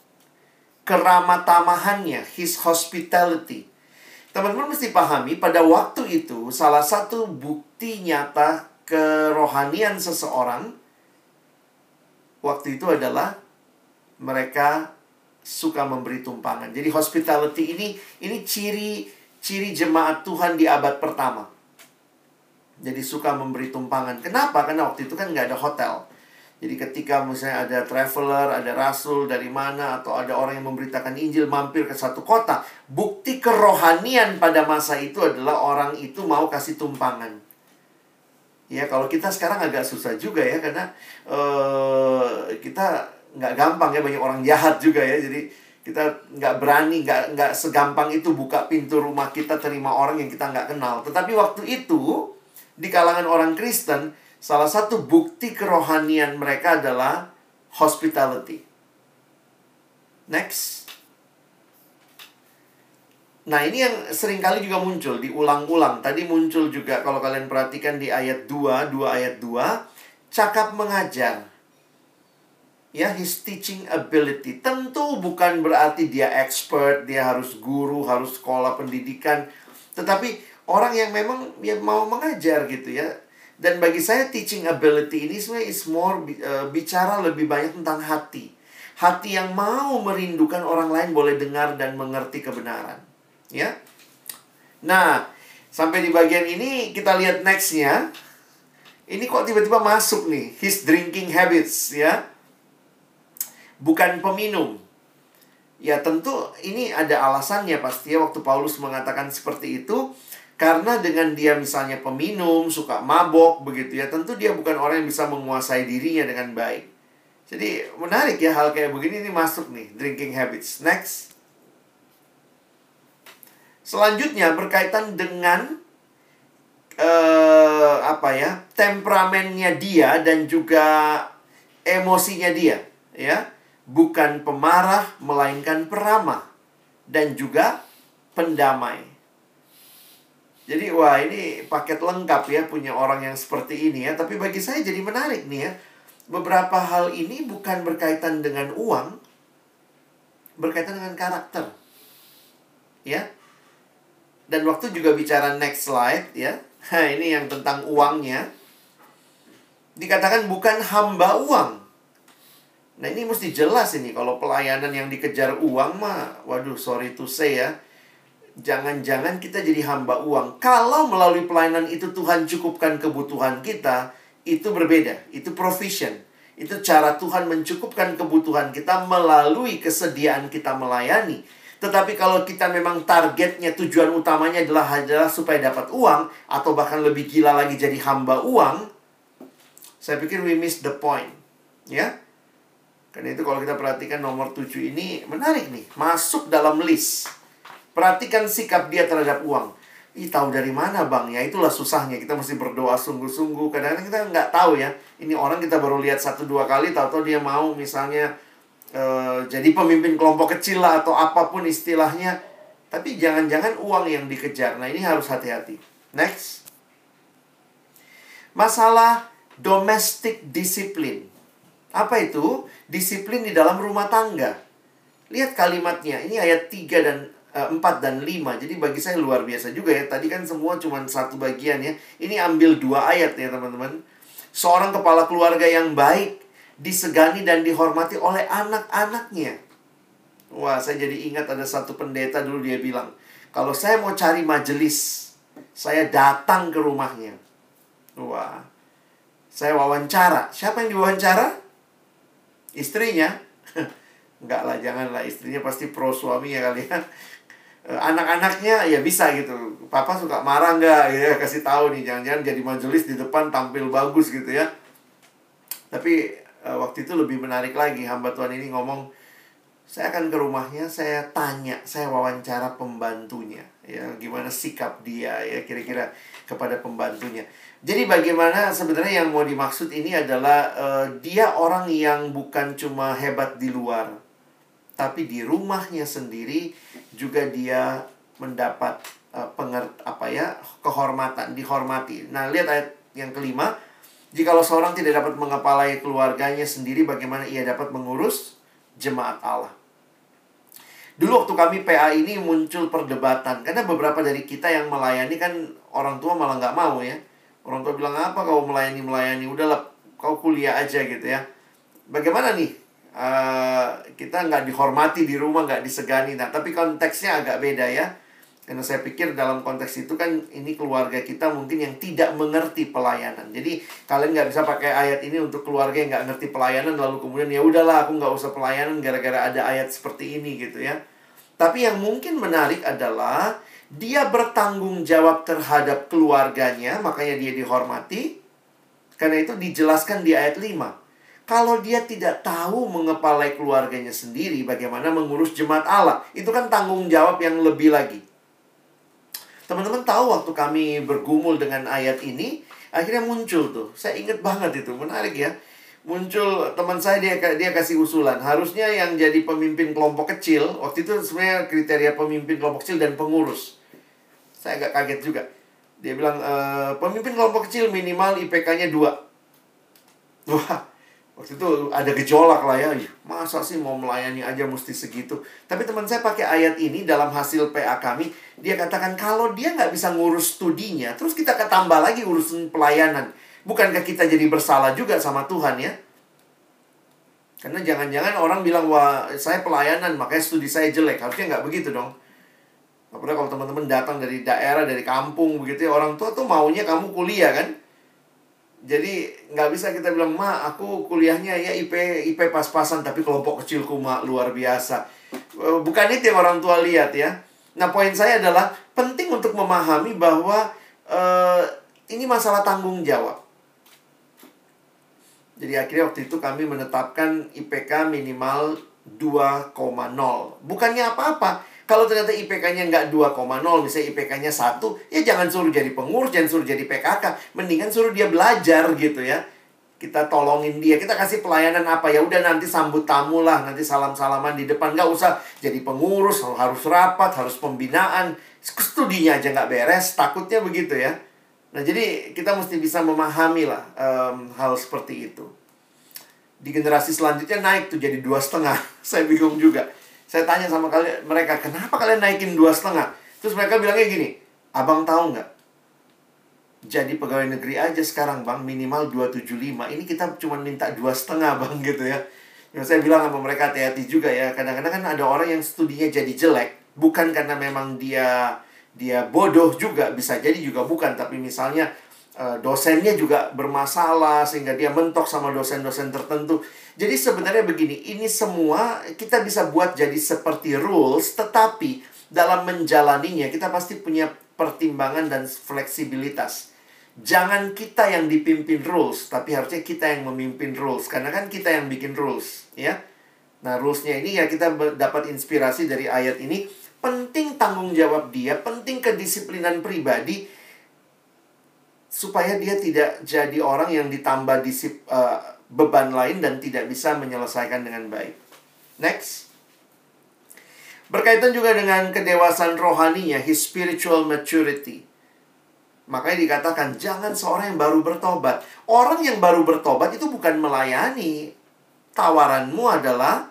keramatamahannya, his hospitality. Teman-teman mesti pahami pada waktu itu salah satu bukti nyata kerohanian seseorang waktu itu adalah mereka suka memberi tumpangan. Jadi hospitality ini ini ciri ciri jemaat Tuhan di abad pertama. Jadi suka memberi tumpangan. Kenapa? Karena waktu itu kan nggak ada hotel. Jadi ketika misalnya ada traveler, ada rasul dari mana, atau ada orang yang memberitakan Injil mampir ke satu kota, bukti kerohanian pada masa itu adalah orang itu mau kasih tumpangan. Ya kalau kita sekarang agak susah juga ya karena uh, kita nggak gampang ya banyak orang jahat juga ya jadi kita nggak berani nggak nggak segampang itu buka pintu rumah kita terima orang yang kita nggak kenal. Tetapi waktu itu di kalangan orang Kristen Salah satu bukti kerohanian mereka adalah hospitality. Next. Nah, ini yang sering kali juga muncul, diulang-ulang. Tadi muncul juga kalau kalian perhatikan di ayat 2, 2 ayat 2, cakap mengajar. Ya, his teaching ability. Tentu bukan berarti dia expert, dia harus guru, harus sekolah pendidikan. Tetapi orang yang memang ya mau mengajar gitu ya dan bagi saya teaching ability ini sebenarnya is more uh, bicara lebih banyak tentang hati. Hati yang mau merindukan orang lain boleh dengar dan mengerti kebenaran. Ya. Nah, sampai di bagian ini kita lihat nextnya. Ini kok tiba-tiba masuk nih, his drinking habits ya. Bukan peminum. Ya tentu ini ada alasannya pasti ya waktu Paulus mengatakan seperti itu karena dengan dia misalnya peminum, suka mabok begitu ya, tentu dia bukan orang yang bisa menguasai dirinya dengan baik. Jadi menarik ya hal kayak begini ini masuk nih, drinking habits. Next. Selanjutnya berkaitan dengan uh, apa ya, temperamennya dia dan juga emosinya dia, ya. Bukan pemarah melainkan peramah dan juga pendamai. Jadi wah ini paket lengkap ya punya orang yang seperti ini ya. Tapi bagi saya jadi menarik nih ya. Beberapa hal ini bukan berkaitan dengan uang, berkaitan dengan karakter. Ya. Dan waktu juga bicara next slide ya. Nah, <laughs> ini yang tentang uangnya. Dikatakan bukan hamba uang. Nah, ini mesti jelas ini kalau pelayanan yang dikejar uang mah waduh sorry to say ya jangan-jangan kita jadi hamba uang. Kalau melalui pelayanan itu Tuhan cukupkan kebutuhan kita, itu berbeda. Itu provision. Itu cara Tuhan mencukupkan kebutuhan kita melalui kesediaan kita melayani. Tetapi kalau kita memang targetnya, tujuan utamanya adalah adalah supaya dapat uang, atau bahkan lebih gila lagi jadi hamba uang, saya pikir we miss the point. Ya, karena itu kalau kita perhatikan nomor 7 ini menarik nih, masuk dalam list Perhatikan sikap dia terhadap uang. Ih, tahu dari mana bang? Ya itulah susahnya. Kita mesti berdoa sungguh-sungguh. Kadang-kadang kita nggak tahu ya. Ini orang kita baru lihat satu dua kali, tahu-tahu dia mau misalnya uh, jadi pemimpin kelompok kecil lah atau apa pun istilahnya. Tapi jangan-jangan uang yang dikejar. Nah ini harus hati-hati. Next. Masalah domestic discipline. Apa itu? Disiplin di dalam rumah tangga. Lihat kalimatnya. Ini ayat 3 dan 4 eh, dan 5. Jadi bagi saya luar biasa juga ya. Tadi kan semua cuma satu bagian ya. Ini ambil dua ayat ya teman-teman. Seorang kepala keluarga yang baik disegani dan dihormati oleh anak-anaknya. Wah, saya jadi ingat ada satu pendeta dulu dia bilang, kalau saya mau cari majelis, saya datang ke rumahnya. Wah, saya wawancara. Siapa yang diwawancara? Istrinya. <laughs> Enggak lah, janganlah. Istrinya pasti pro suami ya kali ya. Eh, anak-anaknya ya bisa gitu papa suka marah nggak gitu ya kasih tahu nih jangan-jangan jadi majelis di depan tampil bagus gitu ya tapi uh, waktu itu lebih menarik lagi hamba Tuhan ini ngomong saya akan ke rumahnya saya tanya saya wawancara pembantunya ya gimana sikap dia ya kira-kira kepada pembantunya jadi bagaimana sebenarnya yang mau dimaksud ini adalah uh, dia orang yang bukan cuma hebat di luar tapi di rumahnya sendiri juga dia mendapat uh, pengert apa ya kehormatan dihormati. Nah lihat ayat yang kelima, jikalau seorang tidak dapat mengepalai keluarganya sendiri, bagaimana ia dapat mengurus jemaat Allah? Dulu waktu kami PA ini muncul perdebatan karena beberapa dari kita yang melayani kan orang tua malah nggak mau ya. Orang tua bilang apa kau melayani melayani udahlah kau kuliah aja gitu ya. Bagaimana nih uh, kita nggak dihormati di rumah, nggak disegani. Nah, tapi konteksnya agak beda ya. Karena saya pikir dalam konteks itu kan ini keluarga kita mungkin yang tidak mengerti pelayanan. Jadi kalian nggak bisa pakai ayat ini untuk keluarga yang nggak ngerti pelayanan lalu kemudian ya udahlah aku nggak usah pelayanan gara-gara ada ayat seperti ini gitu ya. Tapi yang mungkin menarik adalah dia bertanggung jawab terhadap keluarganya, makanya dia dihormati. Karena itu dijelaskan di ayat 5. Kalau dia tidak tahu mengepalai keluarganya sendiri, bagaimana mengurus jemaat Allah, itu kan tanggung jawab yang lebih lagi. Teman-teman tahu waktu kami bergumul dengan ayat ini, akhirnya muncul tuh. Saya ingat banget itu, menarik ya. Muncul teman saya dia dia kasih usulan, harusnya yang jadi pemimpin kelompok kecil, waktu itu sebenarnya kriteria pemimpin kelompok kecil dan pengurus. Saya agak kaget juga. Dia bilang e, pemimpin kelompok kecil minimal IPK-nya 2. Wah, Waktu itu ada gejolak lah ya. Masa sih mau melayani aja mesti segitu. Tapi teman saya pakai ayat ini dalam hasil PA kami. Dia katakan kalau dia nggak bisa ngurus studinya. Terus kita ketambah lagi urusan pelayanan. Bukankah kita jadi bersalah juga sama Tuhan ya? Karena jangan-jangan orang bilang, wah saya pelayanan makanya studi saya jelek. Harusnya nggak begitu dong. Apalagi kalau teman-teman datang dari daerah, dari kampung begitu ya. Orang tua tuh maunya kamu kuliah kan? Jadi nggak bisa kita bilang, ma aku kuliahnya ya IP IP pas-pasan tapi kelompok kecilku mak luar biasa. Eh, bukan itu yang orang tua lihat ya. Nah poin saya adalah penting untuk memahami bahwa uh, ini masalah tanggung jawab. Jadi akhirnya waktu itu kami menetapkan IPK minimal 2,0. Bukannya apa-apa kalau ternyata IPK-nya nggak 2,0, misalnya IPK-nya 1, ya jangan suruh jadi pengurus, jangan suruh jadi PKK. Mendingan suruh dia belajar gitu ya. Kita tolongin dia, kita kasih pelayanan apa ya udah nanti sambut tamu lah, nanti salam-salaman di depan. Nggak usah jadi pengurus, harus rapat, harus pembinaan. Studinya aja nggak beres, takutnya begitu ya. Nah jadi kita mesti bisa memahami lah um, hal seperti itu. Di generasi selanjutnya naik tuh jadi dua setengah. <laughs> Saya bingung juga saya tanya sama kalian mereka, kenapa kalian naikin dua setengah? Terus mereka bilangnya gini, abang tahu nggak? Jadi pegawai negeri aja sekarang bang minimal 275 Ini kita cuma minta dua setengah <laughs> bang gitu ya Yang saya bilang sama mereka hati-hati juga ya Kadang-kadang kan ada orang yang studinya jadi jelek Bukan karena memang dia dia bodoh juga Bisa jadi juga bukan Tapi misalnya Eh, dosennya juga bermasalah sehingga dia mentok sama dosen-dosen tertentu. Jadi sebenarnya begini, ini semua kita bisa buat jadi seperti rules, tetapi dalam menjalaninya kita pasti punya pertimbangan dan fleksibilitas. Jangan kita yang dipimpin rules, tapi harusnya kita yang memimpin rules. Karena kan kita yang bikin rules, ya. Nah, rulesnya ini ya kita dapat inspirasi dari ayat ini. Penting tanggung jawab dia, penting kedisiplinan pribadi, supaya dia tidak jadi orang yang ditambah disip, uh, beban lain dan tidak bisa menyelesaikan dengan baik. Next. Berkaitan juga dengan kedewasaan rohaninya, his spiritual maturity. Makanya dikatakan jangan seorang yang baru bertobat. Orang yang baru bertobat itu bukan melayani. Tawaranmu adalah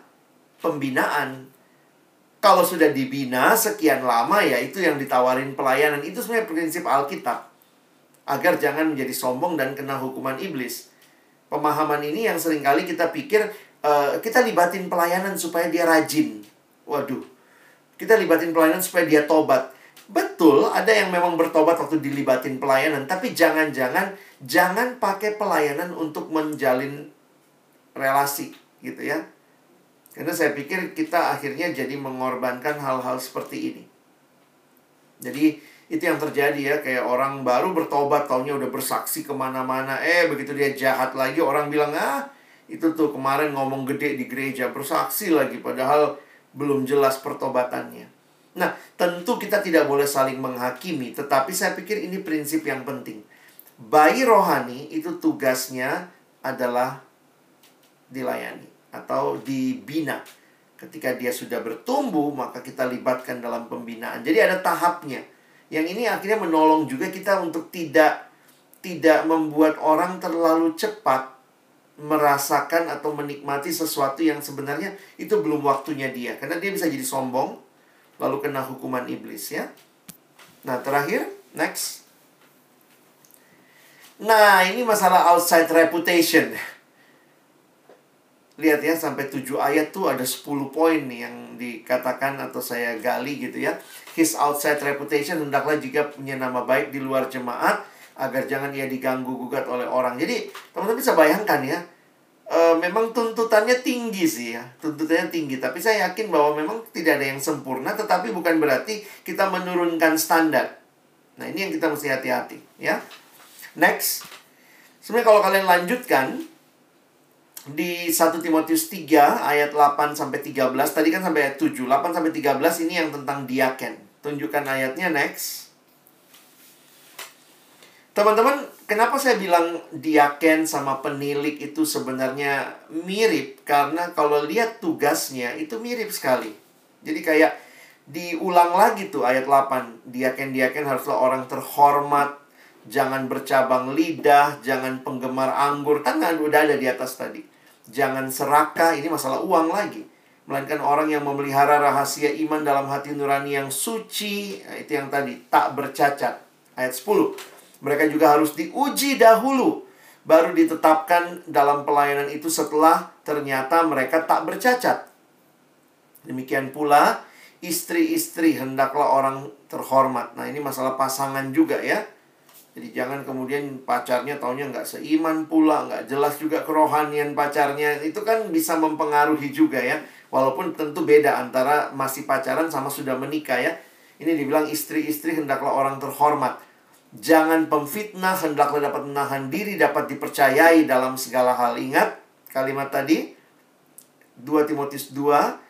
pembinaan. Kalau sudah dibina sekian lama ya itu yang ditawarin pelayanan. Itu sebenarnya prinsip Alkitab agar jangan menjadi sombong dan kena hukuman iblis. Pemahaman ini yang sering kali kita pikir uh, kita libatin pelayanan supaya dia rajin. Waduh. Kita libatin pelayanan supaya dia tobat. Betul, ada yang memang bertobat waktu dilibatin pelayanan, tapi jangan-jangan jangan pakai pelayanan untuk menjalin relasi gitu ya. Karena saya pikir kita akhirnya jadi mengorbankan hal-hal seperti ini. Jadi itu yang terjadi ya kayak orang baru bertobat taunya udah bersaksi ke mana-mana. Eh begitu dia jahat lagi orang bilang ah itu tuh kemarin ngomong gede di gereja bersaksi lagi padahal belum jelas pertobatannya. Nah tentu kita tidak boleh saling menghakimi tetapi saya pikir ini prinsip yang penting. Bayi rohani itu tugasnya adalah dilayani atau dibina. Ketika dia sudah bertumbuh maka kita libatkan dalam pembinaan. Jadi ada tahapnya yang ini akhirnya menolong juga kita untuk tidak tidak membuat orang terlalu cepat merasakan atau menikmati sesuatu yang sebenarnya itu belum waktunya dia karena dia bisa jadi sombong lalu kena hukuman iblis ya. Nah, terakhir, next. Nah, ini masalah outside reputation. Lihat ya, sampai 7 ayat tuh ada 10 poin nih yang dikatakan atau saya gali gitu ya. His outside reputation hendaklah jika punya nama baik di luar jemaat agar jangan ia diganggu gugat oleh orang. Jadi, teman-teman bisa bayangkan ya, e, memang tuntutannya tinggi sih ya. Tuntutannya tinggi, tapi saya yakin bahwa memang tidak ada yang sempurna, tetapi bukan berarti kita menurunkan standar. Nah, ini yang kita mesti hati-hati ya. Next. Sebenarnya kalau kalian lanjutkan di 1 Timotius 3 ayat 8 sampai 13 tadi kan sampai ayat 7 8 sampai 13 ini yang tentang diaken tunjukkan ayatnya next. Teman-teman kenapa saya bilang diaken sama penilik itu sebenarnya mirip? Karena kalau lihat tugasnya itu mirip sekali. Jadi kayak diulang lagi tuh ayat 8 diaken-diaken haruslah orang terhormat. Jangan bercabang lidah, jangan penggemar anggur, kan udah ada di atas tadi. Jangan serakah, ini masalah uang lagi. Melainkan orang yang memelihara rahasia iman dalam hati nurani yang suci, nah, itu yang tadi, tak bercacat. Ayat 10. Mereka juga harus diuji dahulu, baru ditetapkan dalam pelayanan itu setelah ternyata mereka tak bercacat. Demikian pula, istri-istri hendaklah orang terhormat. Nah, ini masalah pasangan juga ya. Jadi jangan kemudian pacarnya taunya nggak seiman pula, nggak jelas juga kerohanian pacarnya. Itu kan bisa mempengaruhi juga ya. Walaupun tentu beda antara masih pacaran sama sudah menikah ya. Ini dibilang istri-istri hendaklah orang terhormat. Jangan pemfitnah, hendaklah dapat menahan diri, dapat dipercayai dalam segala hal. Ingat kalimat tadi, 2 Timotius 2,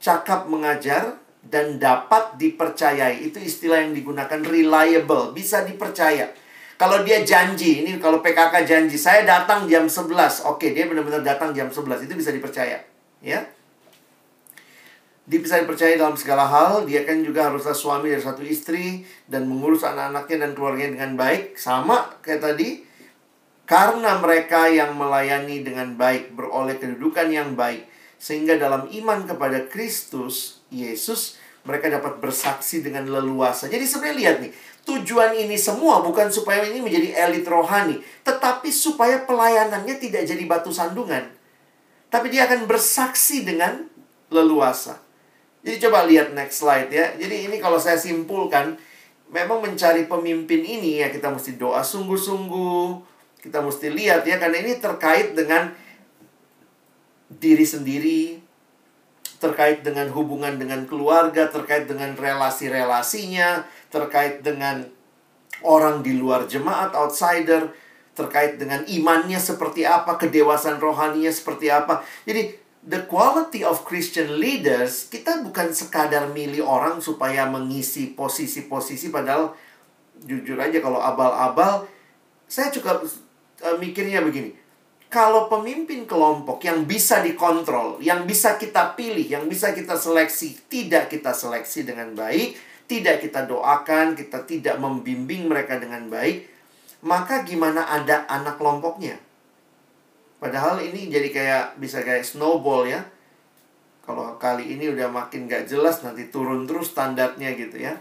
cakap mengajar, dan dapat dipercayai. Itu istilah yang digunakan reliable, bisa dipercaya. Kalau dia janji, ini kalau PKK janji, saya datang jam 11. Oke, dia benar-benar datang jam 11. Itu bisa dipercaya. Ya. Dia bisa dipercaya dalam segala hal. Dia kan juga haruslah suami dari satu istri dan mengurus anak-anaknya dan keluarganya dengan baik. Sama kayak tadi. Karena mereka yang melayani dengan baik, beroleh kedudukan yang baik. Sehingga dalam iman kepada Kristus, Yesus, mereka dapat bersaksi dengan leluasa. Jadi sebenarnya lihat nih, tujuan ini semua bukan supaya ini menjadi elit rohani, tetapi supaya pelayanannya tidak jadi batu sandungan. Tapi dia akan bersaksi dengan leluasa. Jadi coba lihat next slide ya. Jadi ini kalau saya simpulkan, memang mencari pemimpin ini ya kita mesti doa sungguh-sungguh. Kita mesti lihat ya karena ini terkait dengan diri sendiri, terkait dengan hubungan dengan keluarga, terkait dengan relasi-relasinya, terkait dengan orang di luar jemaat, outsider, terkait dengan imannya seperti apa, kedewasaan rohaninya seperti apa. Jadi, the quality of Christian leaders, kita bukan sekadar milih orang supaya mengisi posisi-posisi, padahal jujur aja kalau abal-abal, saya juga uh, mikirnya begini, kalau pemimpin kelompok yang bisa dikontrol, yang bisa kita pilih, yang bisa kita seleksi, tidak kita seleksi dengan baik, tidak kita doakan, kita tidak membimbing mereka dengan baik, maka gimana ada anak kelompoknya? Padahal ini jadi kayak bisa kayak snowball ya. Kalau kali ini udah makin gak jelas nanti turun terus standarnya gitu ya.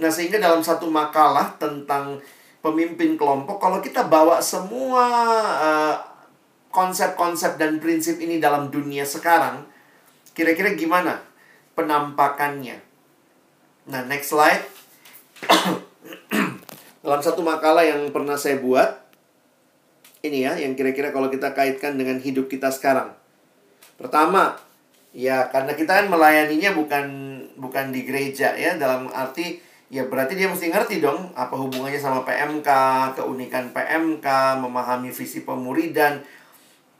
Nah sehingga dalam satu makalah tentang pemimpin kelompok kalau kita bawa semua uh, konsep-konsep dan prinsip ini dalam dunia sekarang, kira-kira gimana penampakannya? Nah, next slide. <coughs> dalam satu makalah yang pernah saya buat, ini ya, yang kira-kira kalau kita kaitkan dengan hidup kita sekarang. Pertama, ya karena kita kan melayaninya bukan bukan di gereja ya, dalam arti ya berarti dia mesti ngerti dong apa hubungannya sama PMK, keunikan PMK, memahami visi pemuridan,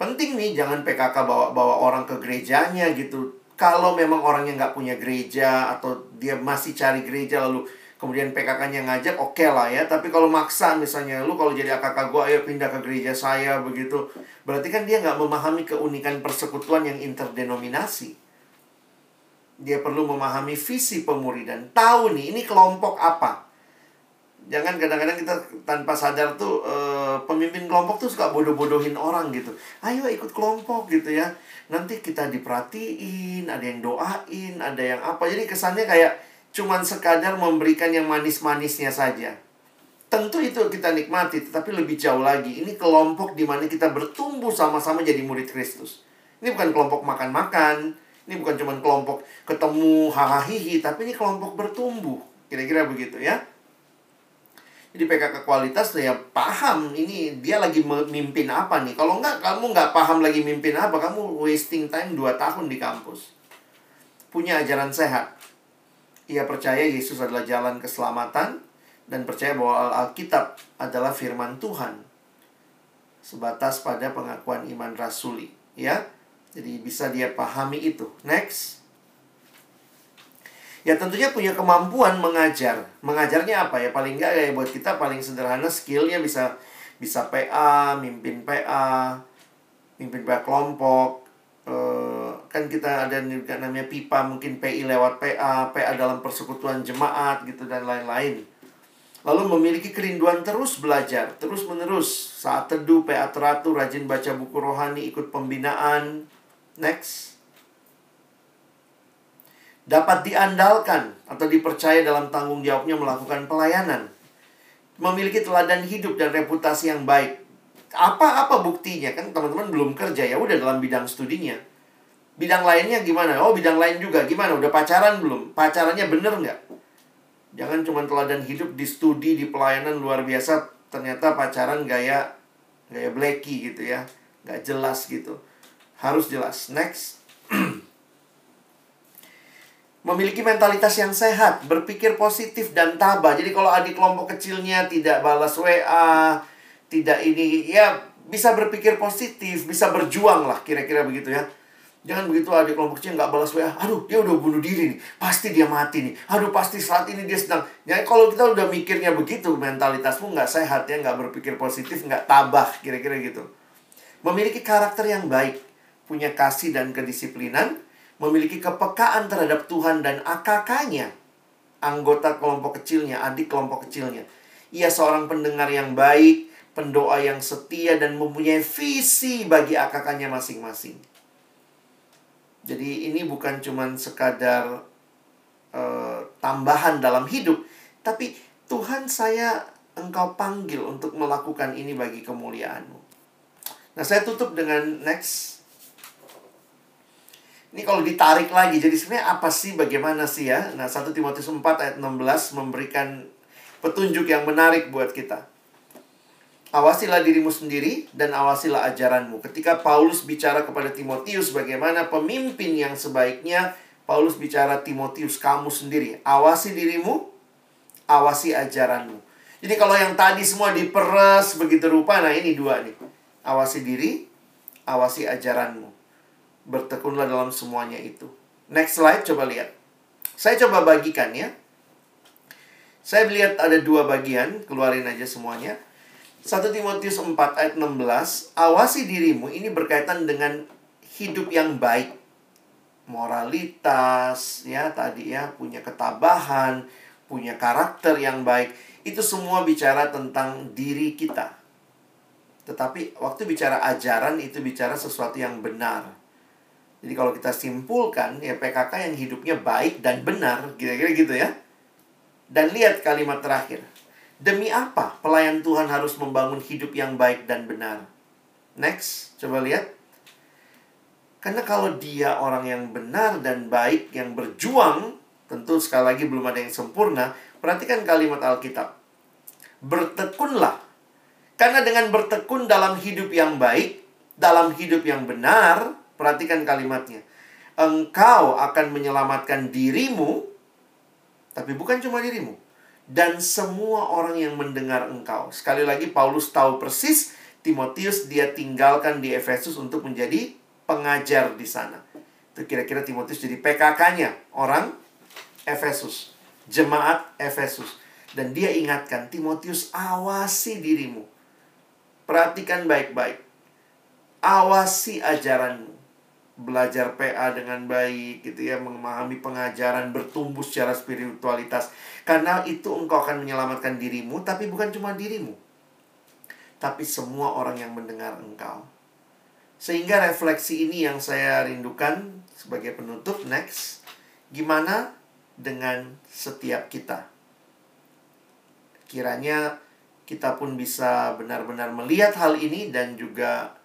penting nih jangan PKK bawa bawa orang ke gerejanya gitu. Kalau memang orangnya nggak punya gereja atau dia masih cari gereja lalu kemudian PKK-nya ngajak oke okay lah ya. Tapi kalau maksa misalnya lu kalau jadi AKK gue ayo pindah ke gereja saya begitu. Berarti kan dia nggak memahami keunikan persekutuan yang interdenominasi. Dia perlu memahami visi pemuridan tahu nih ini kelompok apa. Jangan kadang-kadang kita tanpa sadar tuh e, pemimpin kelompok tuh suka bodoh-bodohin orang gitu ayo ikut kelompok gitu ya nanti kita diperhatiin ada yang doain ada yang apa jadi kesannya kayak cuman sekadar memberikan yang manis-manisnya saja Tentu itu kita nikmati, tetapi lebih jauh lagi. Ini kelompok di mana kita bertumbuh sama-sama jadi murid Kristus. Ini bukan kelompok makan-makan, ini bukan cuma kelompok ketemu hahaha tapi ini kelompok bertumbuh. Kira-kira begitu ya. Jadi PKK kualitas ya paham ini dia lagi memimpin apa nih. Kalau enggak kamu nggak paham lagi mimpin apa, kamu wasting time 2 tahun di kampus. Punya ajaran sehat. Ia percaya Yesus adalah jalan keselamatan dan percaya bahwa Alkitab adalah firman Tuhan. Sebatas pada pengakuan iman rasuli, ya. Jadi bisa dia pahami itu. Next. Ya tentunya punya kemampuan mengajar. Mengajarnya apa ya? Paling enggak ya buat kita paling sederhana skillnya bisa bisa PA, mimpin PA, mimpin PA kelompok. Uh, kan kita ada juga namanya pipa mungkin PI lewat PA, PA dalam persekutuan jemaat gitu dan lain-lain. Lalu memiliki kerinduan terus belajar, terus menerus. Saat teduh, PA teratur, rajin baca buku rohani, ikut pembinaan. Next dapat diandalkan atau dipercaya dalam tanggung jawabnya melakukan pelayanan. Memiliki teladan hidup dan reputasi yang baik. Apa-apa buktinya? Kan teman-teman belum kerja ya, udah dalam bidang studinya. Bidang lainnya gimana? Oh, bidang lain juga. Gimana? Udah pacaran belum? Pacarannya bener nggak? Jangan cuma teladan hidup di studi, di pelayanan luar biasa. Ternyata pacaran gaya gaya blacky gitu ya. Nggak jelas gitu. Harus jelas. Next. <clears throat> memiliki mentalitas yang sehat, berpikir positif dan tabah. Jadi kalau adik kelompok kecilnya tidak balas WA, tidak ini ya bisa berpikir positif, bisa berjuang lah kira-kira begitu ya. Jangan begitu adik kelompok kecil nggak balas WA, aduh dia udah bunuh diri nih, pasti dia mati nih, aduh pasti saat ini dia sedang. Ya kalau kita udah mikirnya begitu, mentalitasmu nggak sehat ya, nggak berpikir positif, nggak tabah kira-kira gitu. Memiliki karakter yang baik, punya kasih dan kedisiplinan, memiliki kepekaan terhadap Tuhan dan AKK-nya, anggota kelompok kecilnya, adik kelompok kecilnya. Ia seorang pendengar yang baik, pendoa yang setia, dan mempunyai visi bagi AKK-nya masing-masing. Jadi ini bukan cuma sekadar uh, tambahan dalam hidup, tapi Tuhan saya engkau panggil untuk melakukan ini bagi kemuliaanmu. Nah saya tutup dengan next ini kalau ditarik lagi, jadi sebenarnya apa sih, bagaimana sih ya? Nah, 1 Timotius 4 ayat 16 memberikan petunjuk yang menarik buat kita. Awasilah dirimu sendiri dan awasilah ajaranmu. Ketika Paulus bicara kepada Timotius bagaimana pemimpin yang sebaiknya, Paulus bicara Timotius kamu sendiri. Awasi dirimu, awasi ajaranmu. Jadi kalau yang tadi semua diperes begitu rupa, nah ini dua nih. Awasi diri, awasi ajaranmu bertekunlah dalam semuanya itu. Next slide, coba lihat. Saya coba bagikan ya. Saya melihat ada dua bagian, keluarin aja semuanya. 1 Timotius 4 ayat 16, awasi dirimu ini berkaitan dengan hidup yang baik. Moralitas, ya tadi ya, punya ketabahan, punya karakter yang baik. Itu semua bicara tentang diri kita. Tetapi waktu bicara ajaran itu bicara sesuatu yang benar. Jadi kalau kita simpulkan ya PKK yang hidupnya baik dan benar, kira-kira gitu ya. Dan lihat kalimat terakhir. Demi apa pelayan Tuhan harus membangun hidup yang baik dan benar? Next, coba lihat. Karena kalau dia orang yang benar dan baik, yang berjuang, tentu sekali lagi belum ada yang sempurna. Perhatikan kalimat Alkitab. Bertekunlah. Karena dengan bertekun dalam hidup yang baik, dalam hidup yang benar, Perhatikan kalimatnya. Engkau akan menyelamatkan dirimu, tapi bukan cuma dirimu. Dan semua orang yang mendengar engkau. Sekali lagi Paulus tahu persis Timotius dia tinggalkan di Efesus untuk menjadi pengajar di sana. Itu kira-kira Timotius jadi PKK-nya orang Efesus, jemaat Efesus. Dan dia ingatkan Timotius awasi dirimu. Perhatikan baik-baik. Awasi ajaranmu belajar PA dengan baik gitu ya memahami pengajaran bertumbuh secara spiritualitas. Karena itu engkau akan menyelamatkan dirimu tapi bukan cuma dirimu tapi semua orang yang mendengar engkau. Sehingga refleksi ini yang saya rindukan sebagai penutup next. Gimana dengan setiap kita? Kiranya kita pun bisa benar-benar melihat hal ini dan juga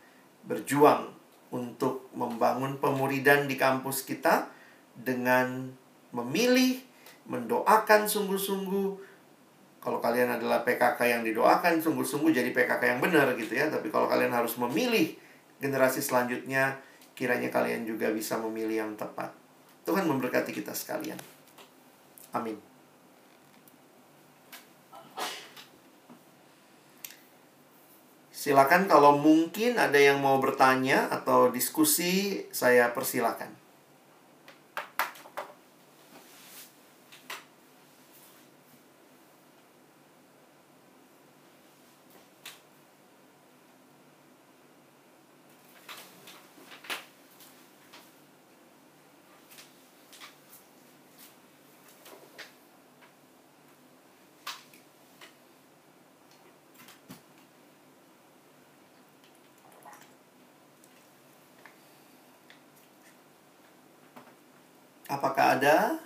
berjuang untuk membangun pemuridan di kampus kita dengan memilih, mendoakan sungguh-sungguh. Kalau kalian adalah PKK yang didoakan sungguh-sungguh jadi PKK yang benar gitu ya. Tapi kalau kalian harus memilih generasi selanjutnya, kiranya kalian juga bisa memilih yang tepat. Tuhan memberkati kita sekalian. Amin. Silakan kalau mungkin ada yang mau bertanya atau diskusi, saya persilakan. Apakah ada?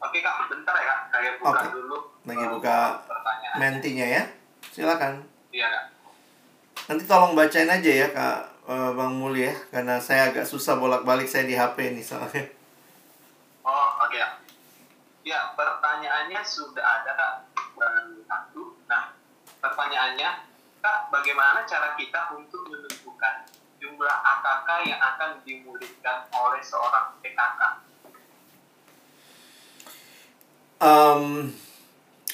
Oke kak, bentar ya kak, saya buka Oke. dulu. Lagi eh, buka pertanyaan. Mentinya ya. Silakan. Iya kak. Nanti tolong bacain aja ya Kak eh, Bang Muli ya, karena saya agak susah bolak-balik saya di HP nih soalnya. Oh oke kak. Ya pertanyaannya sudah ada kak dan satu. Nah pertanyaannya kak, bagaimana cara kita untuk jumlah AKK yang akan dimuridkan oleh seorang PKK? Em,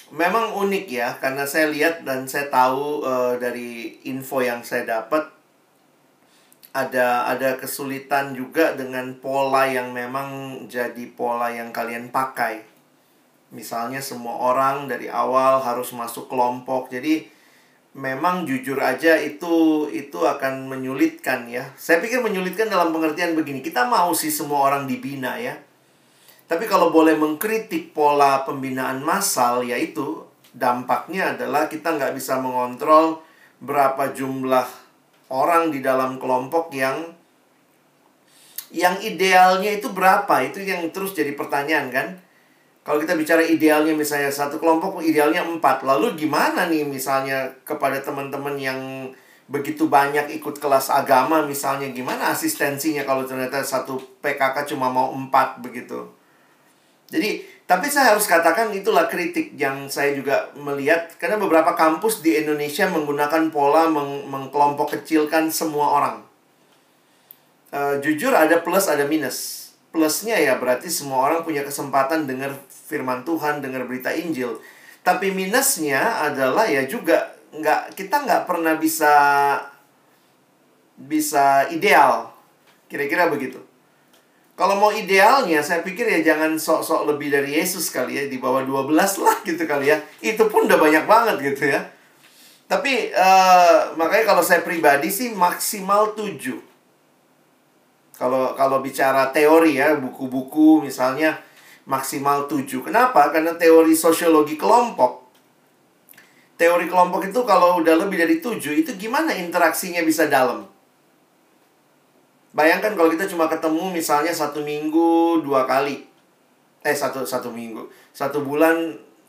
memang unik ya, karena saya lihat dan saya tahu eh, dari info yang saya dapat ada ada kesulitan juga dengan pola yang memang jadi pola yang kalian pakai. Misalnya semua orang dari awal harus masuk kelompok. Jadi memang jujur aja itu itu akan menyulitkan ya. Saya pikir menyulitkan dalam pengertian begini. Kita mau sih semua orang dibina ya. Tapi kalau boleh mengkritik pola pembinaan massal, yaitu dampaknya adalah kita nggak bisa mengontrol berapa jumlah orang di dalam kelompok yang yang idealnya itu berapa itu yang terus jadi pertanyaan kan kalau kita bicara idealnya misalnya satu kelompok idealnya empat lalu gimana nih misalnya kepada teman-teman yang begitu banyak ikut kelas agama misalnya gimana asistensinya kalau ternyata satu PKK cuma mau empat begitu jadi, tapi saya harus katakan itulah kritik yang saya juga melihat karena beberapa kampus di Indonesia menggunakan pola meng mengkelompok kecilkan semua orang. Eh, jujur ada plus ada minus. Plusnya ya berarti semua orang punya kesempatan dengar firman Tuhan, dengar berita Injil. Tapi minusnya adalah ya juga nggak kita nggak pernah bisa bisa ideal. Kira-kira begitu. Kalau mau idealnya, saya pikir ya jangan sok-sok lebih dari Yesus kali ya. Di bawah 12 lah gitu kali ya. Itu pun udah banyak banget gitu ya. Tapi eh, makanya kalau saya pribadi sih maksimal 7. Kalau kalau bicara teori ya, buku-buku misalnya maksimal 7. Kenapa? Karena teori sosiologi kelompok. Teori kelompok itu kalau udah lebih dari 7, itu gimana interaksinya bisa dalam? Bayangkan kalau kita cuma ketemu misalnya satu minggu dua kali. Eh, satu, satu minggu. Satu bulan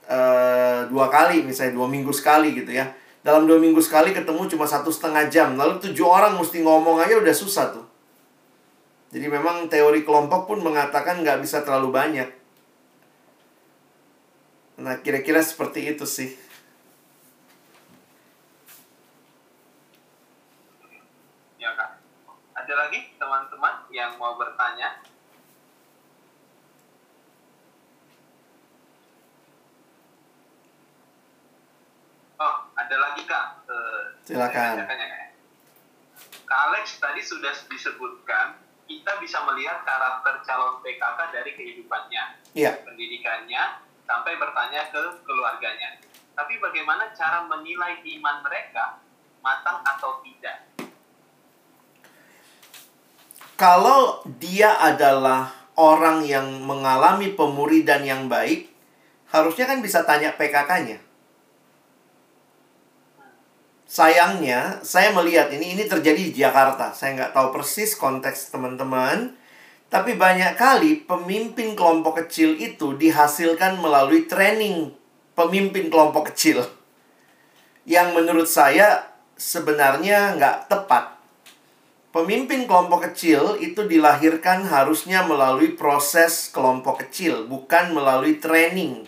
eh, dua kali, misalnya dua minggu sekali gitu ya. Dalam dua minggu sekali ketemu cuma satu setengah jam. Lalu tujuh orang mesti ngomong aja udah susah tuh. Jadi memang teori kelompok pun mengatakan nggak bisa terlalu banyak. Nah, kira-kira seperti itu sih. Ya kak. Ada lagi teman-teman yang mau bertanya? Oh, ada lagi kak. Eh, Silakan. Kak Alex tadi sudah disebutkan kita bisa melihat karakter calon PKK dari kehidupannya, Iya. pendidikannya, sampai bertanya ke keluarganya. Tapi bagaimana cara menilai iman mereka matang atau tidak? Kalau dia adalah orang yang mengalami pemuridan yang baik, harusnya kan bisa tanya PKK-nya. Sayangnya, saya melihat ini ini terjadi di Jakarta. Saya nggak tahu persis konteks teman-teman, Tapi banyak kali pemimpin kelompok kecil itu dihasilkan melalui training pemimpin kelompok kecil. Yang menurut saya sebenarnya nggak tepat. Pemimpin kelompok kecil itu dilahirkan harusnya melalui proses kelompok kecil, bukan melalui training.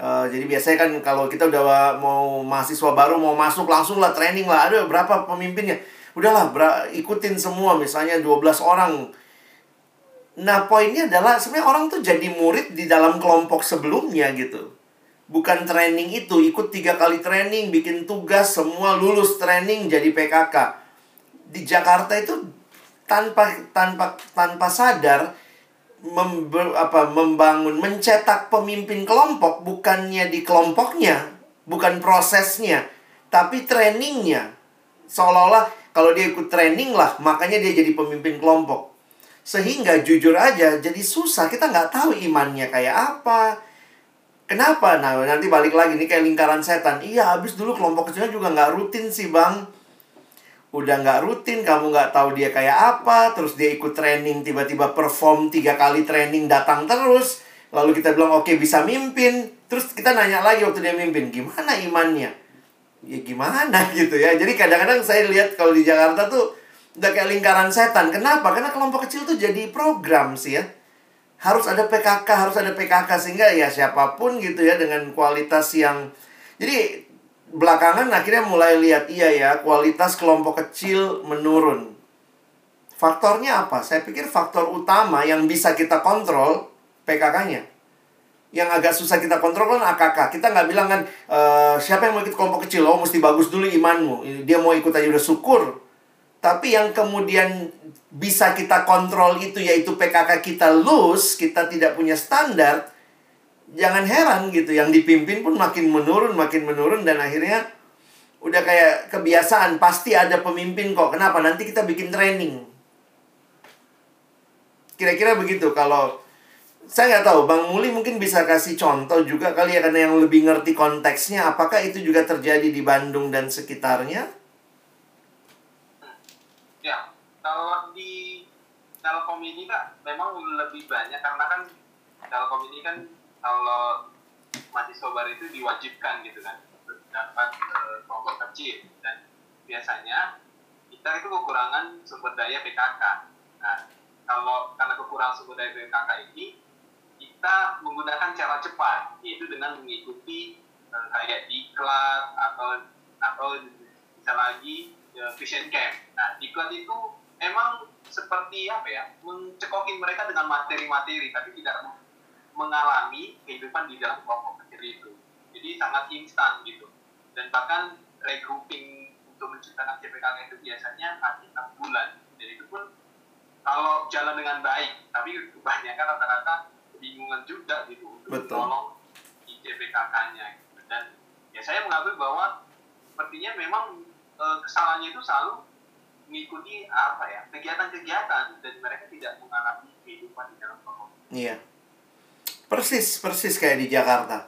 Uh, jadi biasanya kan kalau kita udah mau mahasiswa baru mau masuk langsung lah training lah. Ada berapa pemimpinnya? Udahlah, ikutin semua misalnya 12 orang Nah, poinnya adalah sebenarnya orang tuh jadi murid di dalam kelompok sebelumnya gitu. Bukan training itu, ikut tiga kali training, bikin tugas, semua lulus training jadi PKK. Di Jakarta itu tanpa tanpa tanpa sadar member, apa, membangun, mencetak pemimpin kelompok bukannya di kelompoknya, bukan prosesnya, tapi trainingnya. Seolah-olah kalau dia ikut training lah, makanya dia jadi pemimpin kelompok. Sehingga jujur aja jadi susah. Kita nggak tahu imannya kayak apa. Kenapa? Nah nanti balik lagi nih kayak lingkaran setan. Iya habis dulu kelompok kecilnya juga nggak rutin sih bang. Udah nggak rutin, kamu nggak tahu dia kayak apa. Terus dia ikut training, tiba-tiba perform tiga kali training datang terus. Lalu kita bilang oke okay, bisa mimpin. Terus kita nanya lagi waktu dia mimpin, gimana imannya? Ya gimana <laughs> gitu ya. Jadi kadang-kadang saya lihat kalau di Jakarta tuh Udah kayak lingkaran setan. Kenapa? Karena kelompok kecil tuh jadi program sih ya. Harus ada PKK, harus ada PKK sehingga ya siapa pun gitu ya dengan kualitas yang jadi belakangan akhirnya mulai lihat iya ya kualitas kelompok kecil menurun. Faktornya apa? Saya pikir faktor utama yang bisa kita kontrol PKK-nya. Yang agak susah kita kontrol kan AKK. Kita nggak bilang kan e, siapa yang mau ikut kelompok kecil, oh mesti bagus dulu imanmu. Dia mau ikut aja udah syukur tapi yang kemudian bisa kita kontrol itu yaitu PKK kita loose, kita tidak punya standar. Jangan heran gitu, yang dipimpin pun makin menurun, makin menurun dan akhirnya udah kayak kebiasaan pasti ada pemimpin kok. Kenapa? Nanti kita bikin training. Kira-kira begitu kalau saya nggak tahu, Bang Muli mungkin bisa kasih contoh juga kali ya karena yang lebih ngerti konteksnya. Apakah itu juga terjadi di Bandung dan sekitarnya? kalau di Telkom ini kak memang lebih banyak karena kan Telkom ini kan kalau mahasiswa baru itu diwajibkan gitu kan dapat kelompok kecil dan biasanya kita itu kekurangan sumber daya PKK. Nah, kalau karena kekurangan sumber daya PKK ini kita menggunakan cara cepat yaitu dengan mengikuti uh, kayak diklat atau atau bisa lagi vision camp. Nah, diklat itu emang seperti apa ya mencekokin mereka dengan materi-materi tapi tidak mengalami kehidupan di dalam kelompok kecil itu jadi sangat instan gitu dan bahkan regrouping untuk menciptakan CPKK itu biasanya hanya enam bulan dan itu pun kalau jalan dengan baik tapi kebanyakan rata-rata kebingungan juga gitu untuk Betul. tolong di CPKK-nya gitu. dan ya saya mengakui bahwa sepertinya memang e, kesalahannya itu selalu mengikuti apa ya kegiatan-kegiatan dan mereka tidak mengalami kehidupan di dalam kelompok. Iya. Persis, persis kayak di Jakarta.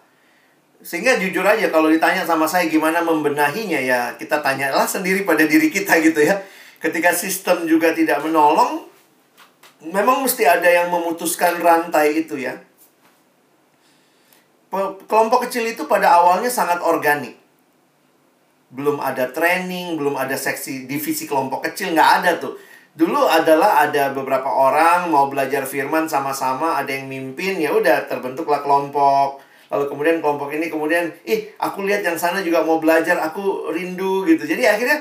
Sehingga jujur aja kalau ditanya sama saya gimana membenahinya ya kita tanyalah sendiri pada diri kita gitu ya. Ketika sistem juga tidak menolong, memang mesti ada yang memutuskan rantai itu ya. Kelompok kecil itu pada awalnya sangat organik belum ada training, belum ada seksi divisi kelompok kecil, nggak ada tuh. Dulu adalah ada beberapa orang mau belajar firman sama-sama, ada yang mimpin, ya udah terbentuklah kelompok. Lalu kemudian kelompok ini kemudian, ih aku lihat yang sana juga mau belajar, aku rindu gitu. Jadi akhirnya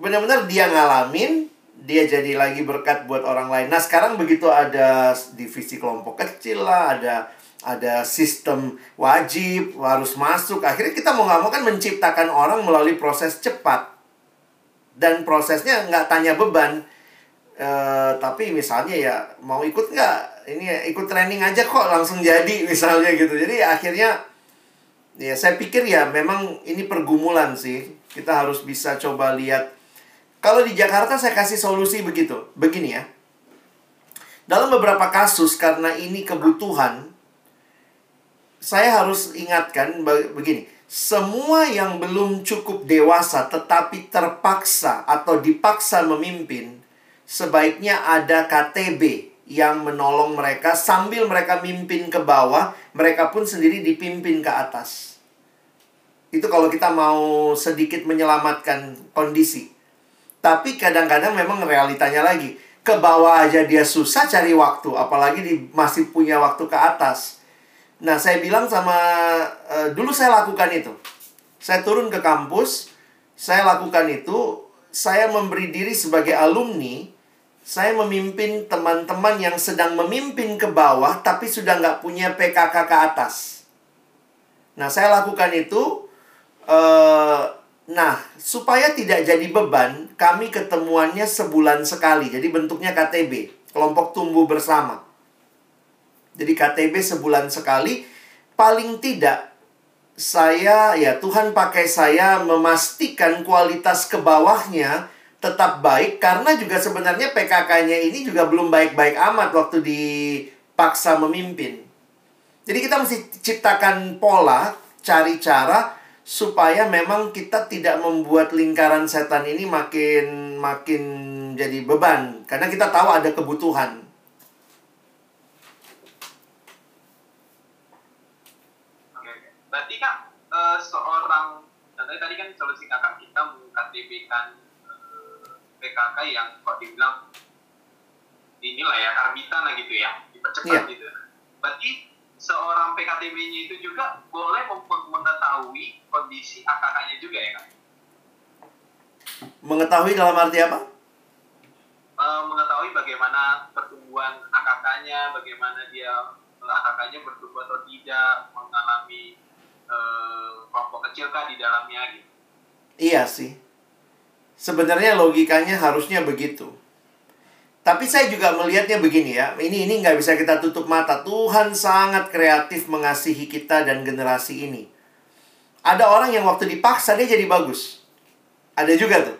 benar-benar dia ngalamin, dia jadi lagi berkat buat orang lain. Nah sekarang begitu ada divisi kelompok kecil lah, ada ada sistem wajib harus masuk akhirnya kita mau nggak mau kan menciptakan orang melalui proses cepat dan prosesnya nggak tanya beban e, tapi misalnya ya mau ikut nggak? Ini ya, ikut training aja kok langsung jadi <laughs> misalnya gitu. Jadi akhirnya ya saya pikir ya memang ini pergumulan sih. Kita harus bisa coba lihat. Kalau di Jakarta saya kasih solusi begitu. Begini ya. Dalam beberapa kasus karena ini kebutuhan saya harus ingatkan begini. Semua yang belum cukup dewasa tetapi terpaksa atau dipaksa memimpin, sebaiknya ada KTB, yang menolong mereka sambil mereka mimpin ke bawah, mereka pun sendiri dipimpin ke atas. Itu kalau kita mau sedikit menyelamatkan kondisi. Tapi kadang-kadang memang realitanya lagi. Ke bawah aja dia susah cari waktu, apalagi di, masih punya waktu ke atas. Nah, saya bilang sama uh, dulu saya lakukan itu. Saya turun ke kampus, saya lakukan itu, saya memberi diri sebagai alumni saya memimpin teman-teman yang sedang memimpin ke bawah tapi sudah nggak punya PKK ke atas. Nah, saya lakukan itu. Uh, nah, supaya tidak jadi beban, kami ketemuannya sebulan sekali. Jadi bentuknya KTB, kelompok tumbuh bersama. Jadi KTB sebulan sekali. Paling tidak saya ya Tuhan pakai saya memastikan kualitas ke bawahnya tetap baik karena juga sebenarnya PKK-nya ini juga belum baik-baik amat waktu dipaksa memimpin. Jadi kita mesti ciptakan pola, cari cara supaya memang kita tidak membuat lingkaran setan ini makin makin jadi beban karena kita tahu ada kebutuhan. Oke, berarti kak uh, seorang tadi kan solusi kakak kita mengKTP-kan PKK yang kok dibilang inilah ya karbitan lah gitu ya dipercepat yeah. gitu. Berarti seorang PKTB-nya itu juga boleh mengetahui kondisi AKK-nya juga ya kan mengetahui dalam arti apa? E, mengetahui bagaimana pertumbuhan AKK-nya bagaimana dia eh, AKK-nya bertumbuh atau tidak mengalami e, kelompok kecil kah di dalamnya gitu. Iya sih Sebenarnya logikanya harusnya begitu. Tapi saya juga melihatnya begini ya. Ini ini nggak bisa kita tutup mata. Tuhan sangat kreatif mengasihi kita dan generasi ini. Ada orang yang waktu dipaksa dia jadi bagus. Ada juga tuh.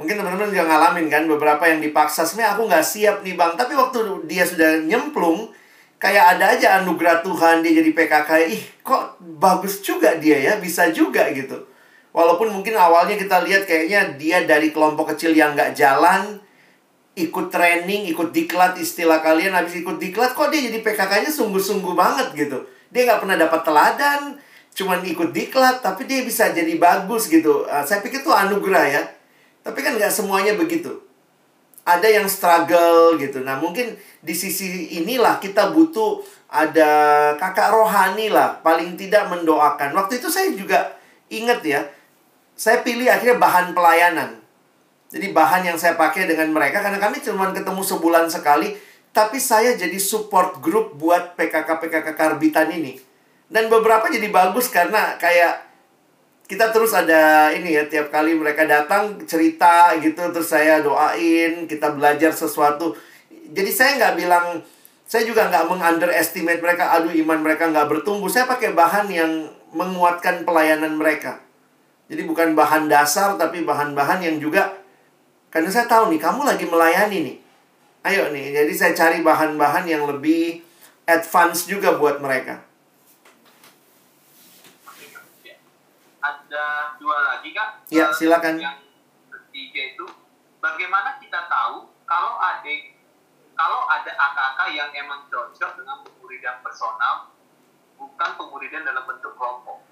Mungkin teman-teman juga ngalamin kan beberapa yang dipaksa sebenarnya aku nggak siap nih bang. Tapi waktu dia sudah nyemplung, kayak ada aja anugerah Tuhan dia jadi PKK. Ih kok bagus juga dia ya, bisa juga gitu. Walaupun mungkin awalnya kita lihat kayaknya dia dari kelompok kecil yang nggak jalan, ikut training, ikut diklat istilah kalian, habis ikut diklat kok dia jadi PKK-nya sungguh-sungguh banget gitu. Dia nggak pernah dapat teladan, cuman ikut diklat, tapi dia bisa jadi bagus gitu. Uh, saya pikir itu anugerah ya. Tapi kan nggak semuanya begitu. Ada yang struggle gitu. Nah mungkin di sisi inilah kita butuh ada kakak rohani lah. Paling tidak mendoakan. Waktu itu saya juga ingat ya saya pilih akhirnya bahan pelayanan. Jadi bahan yang saya pakai dengan mereka karena kami cuma ketemu sebulan sekali, tapi saya jadi support group buat PKK-PKK karbitan ini. Dan beberapa jadi bagus karena kayak kita terus ada ini ya tiap kali mereka datang cerita gitu terus saya doain kita belajar sesuatu jadi saya nggak bilang saya juga nggak mengunderestimate mereka aduh iman mereka nggak bertumbuh saya pakai bahan yang menguatkan pelayanan mereka jadi bukan bahan dasar tapi bahan-bahan yang juga karena saya tahu nih kamu lagi melayani nih. Ayo nih, jadi saya cari bahan-bahan yang lebih advance juga buat mereka. Ada dua lagi kak. Ya silakan. Yang ketiga itu bagaimana kita tahu kalau ada kalau ada AKK yang emang cocok dengan pemuridan personal bukan pemuridan dalam bentuk kelompok.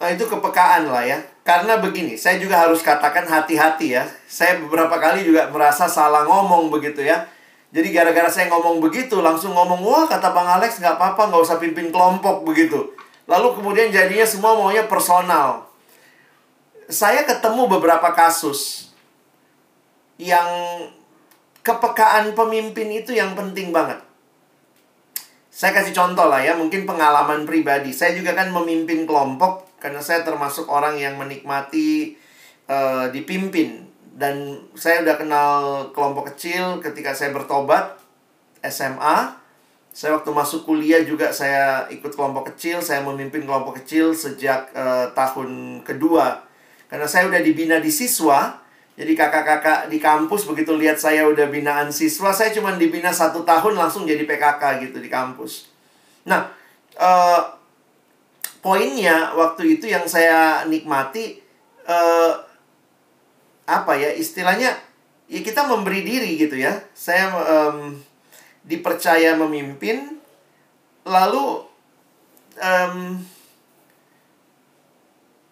Nah, itu kepekaan lah ya. Karena begini, saya juga harus katakan hati-hati ya. Saya beberapa kali juga merasa salah ngomong begitu ya. Jadi gara-gara saya ngomong begitu, langsung ngomong, wah kata Bang Alex nggak apa-apa, nggak usah pimpin kelompok begitu. Lalu kemudian jadinya semua maunya personal. Saya ketemu beberapa kasus yang kepekaan pemimpin itu yang penting banget. Saya kasih contoh lah ya, mungkin pengalaman pribadi. Saya juga kan memimpin kelompok karena saya termasuk orang yang menikmati uh, dipimpin. Dan saya udah kenal kelompok kecil ketika saya bertobat SMA saya waktu masuk kuliah juga saya ikut kelompok kecil saya memimpin kelompok kecil sejak uh, tahun kedua. Karena saya udah dibina di siswa jadi kakak-kakak di kampus begitu lihat saya udah binaan siswa saya cuma dibina satu tahun langsung jadi PKK gitu di kampus. Nah uh, poinnya waktu itu yang saya nikmati uh, apa ya istilahnya ya kita memberi diri gitu ya. Saya um, dipercaya memimpin, lalu um,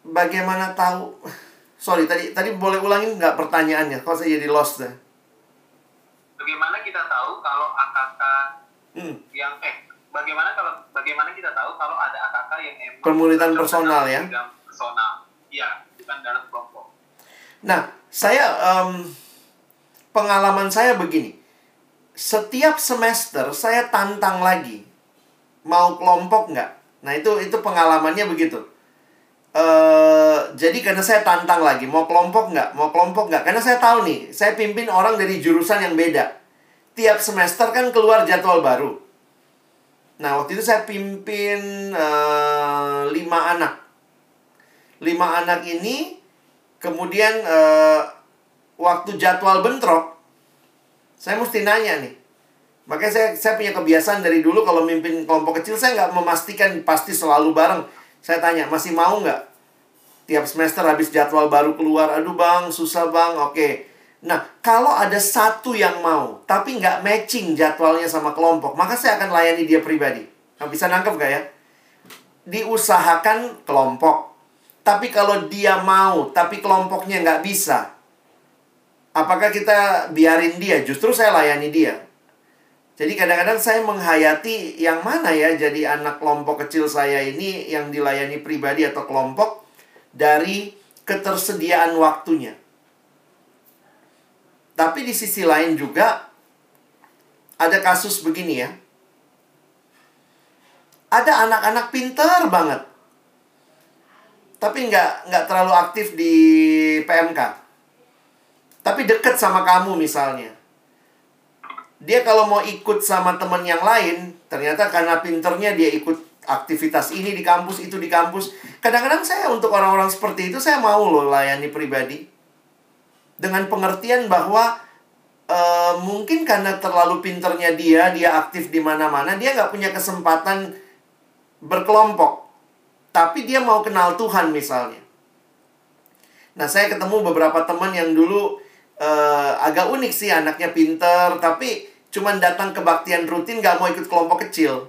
bagaimana tahu? Sorry, tadi tadi boleh ulangin nggak pertanyaannya? Kok saya jadi lost deh. Bagaimana kita tahu kalau AKK Hmm. yang eh bagaimana kalau bagaimana kita tahu kalau ada AKK yang emang personal ya? Personal. Iya, bukan dalam kelompok. Nah, saya em, pengalaman saya begini. Setiap semester saya tantang lagi mau kelompok nggak. Nah itu itu pengalamannya begitu. eh jadi karena saya tantang lagi mau kelompok nggak, mau kelompok nggak. Karena saya tahu nih, saya pimpin orang dari jurusan yang beda. Tiap semester kan keluar jadwal baru. Nah waktu itu saya pimpin eh, lima anak. Lima anak ini Kemudian eh, waktu jadwal bentrok, saya mesti nanya nih. Makanya saya, saya punya kebiasaan dari dulu kalau mimpin kelompok kecil, saya nggak memastikan pasti selalu bareng. Saya tanya, masih mau nggak? Tiap semester habis jadwal baru keluar, aduh bang, susah bang, oke. Nah, kalau ada satu yang mau, tapi nggak matching jadwalnya sama kelompok, maka saya akan layani dia pribadi. Nah, bisa nangkep nggak ya? Diusahakan kelompok, tapi kalau dia mau, tapi kelompoknya nggak bisa, apakah kita biarin dia? Justru saya layani dia. Jadi kadang-kadang saya menghayati yang mana ya jadi anak kelompok kecil saya ini yang dilayani pribadi atau kelompok dari ketersediaan waktunya. Tapi di sisi lain juga ada kasus begini ya. Ada anak-anak pinter banget tapi nggak nggak terlalu aktif di PMK. Tapi deket sama kamu misalnya. Dia kalau mau ikut sama temen yang lain, ternyata karena pinternya dia ikut aktivitas ini di kampus, itu di kampus. Kadang-kadang saya untuk orang-orang seperti itu, saya mau loh layani pribadi. Dengan pengertian bahwa uh, mungkin karena terlalu pinternya dia, dia aktif di mana-mana, dia nggak punya kesempatan berkelompok tapi dia mau kenal Tuhan misalnya. Nah, saya ketemu beberapa teman yang dulu uh, agak unik sih anaknya pinter, tapi cuman datang kebaktian rutin gak mau ikut kelompok kecil.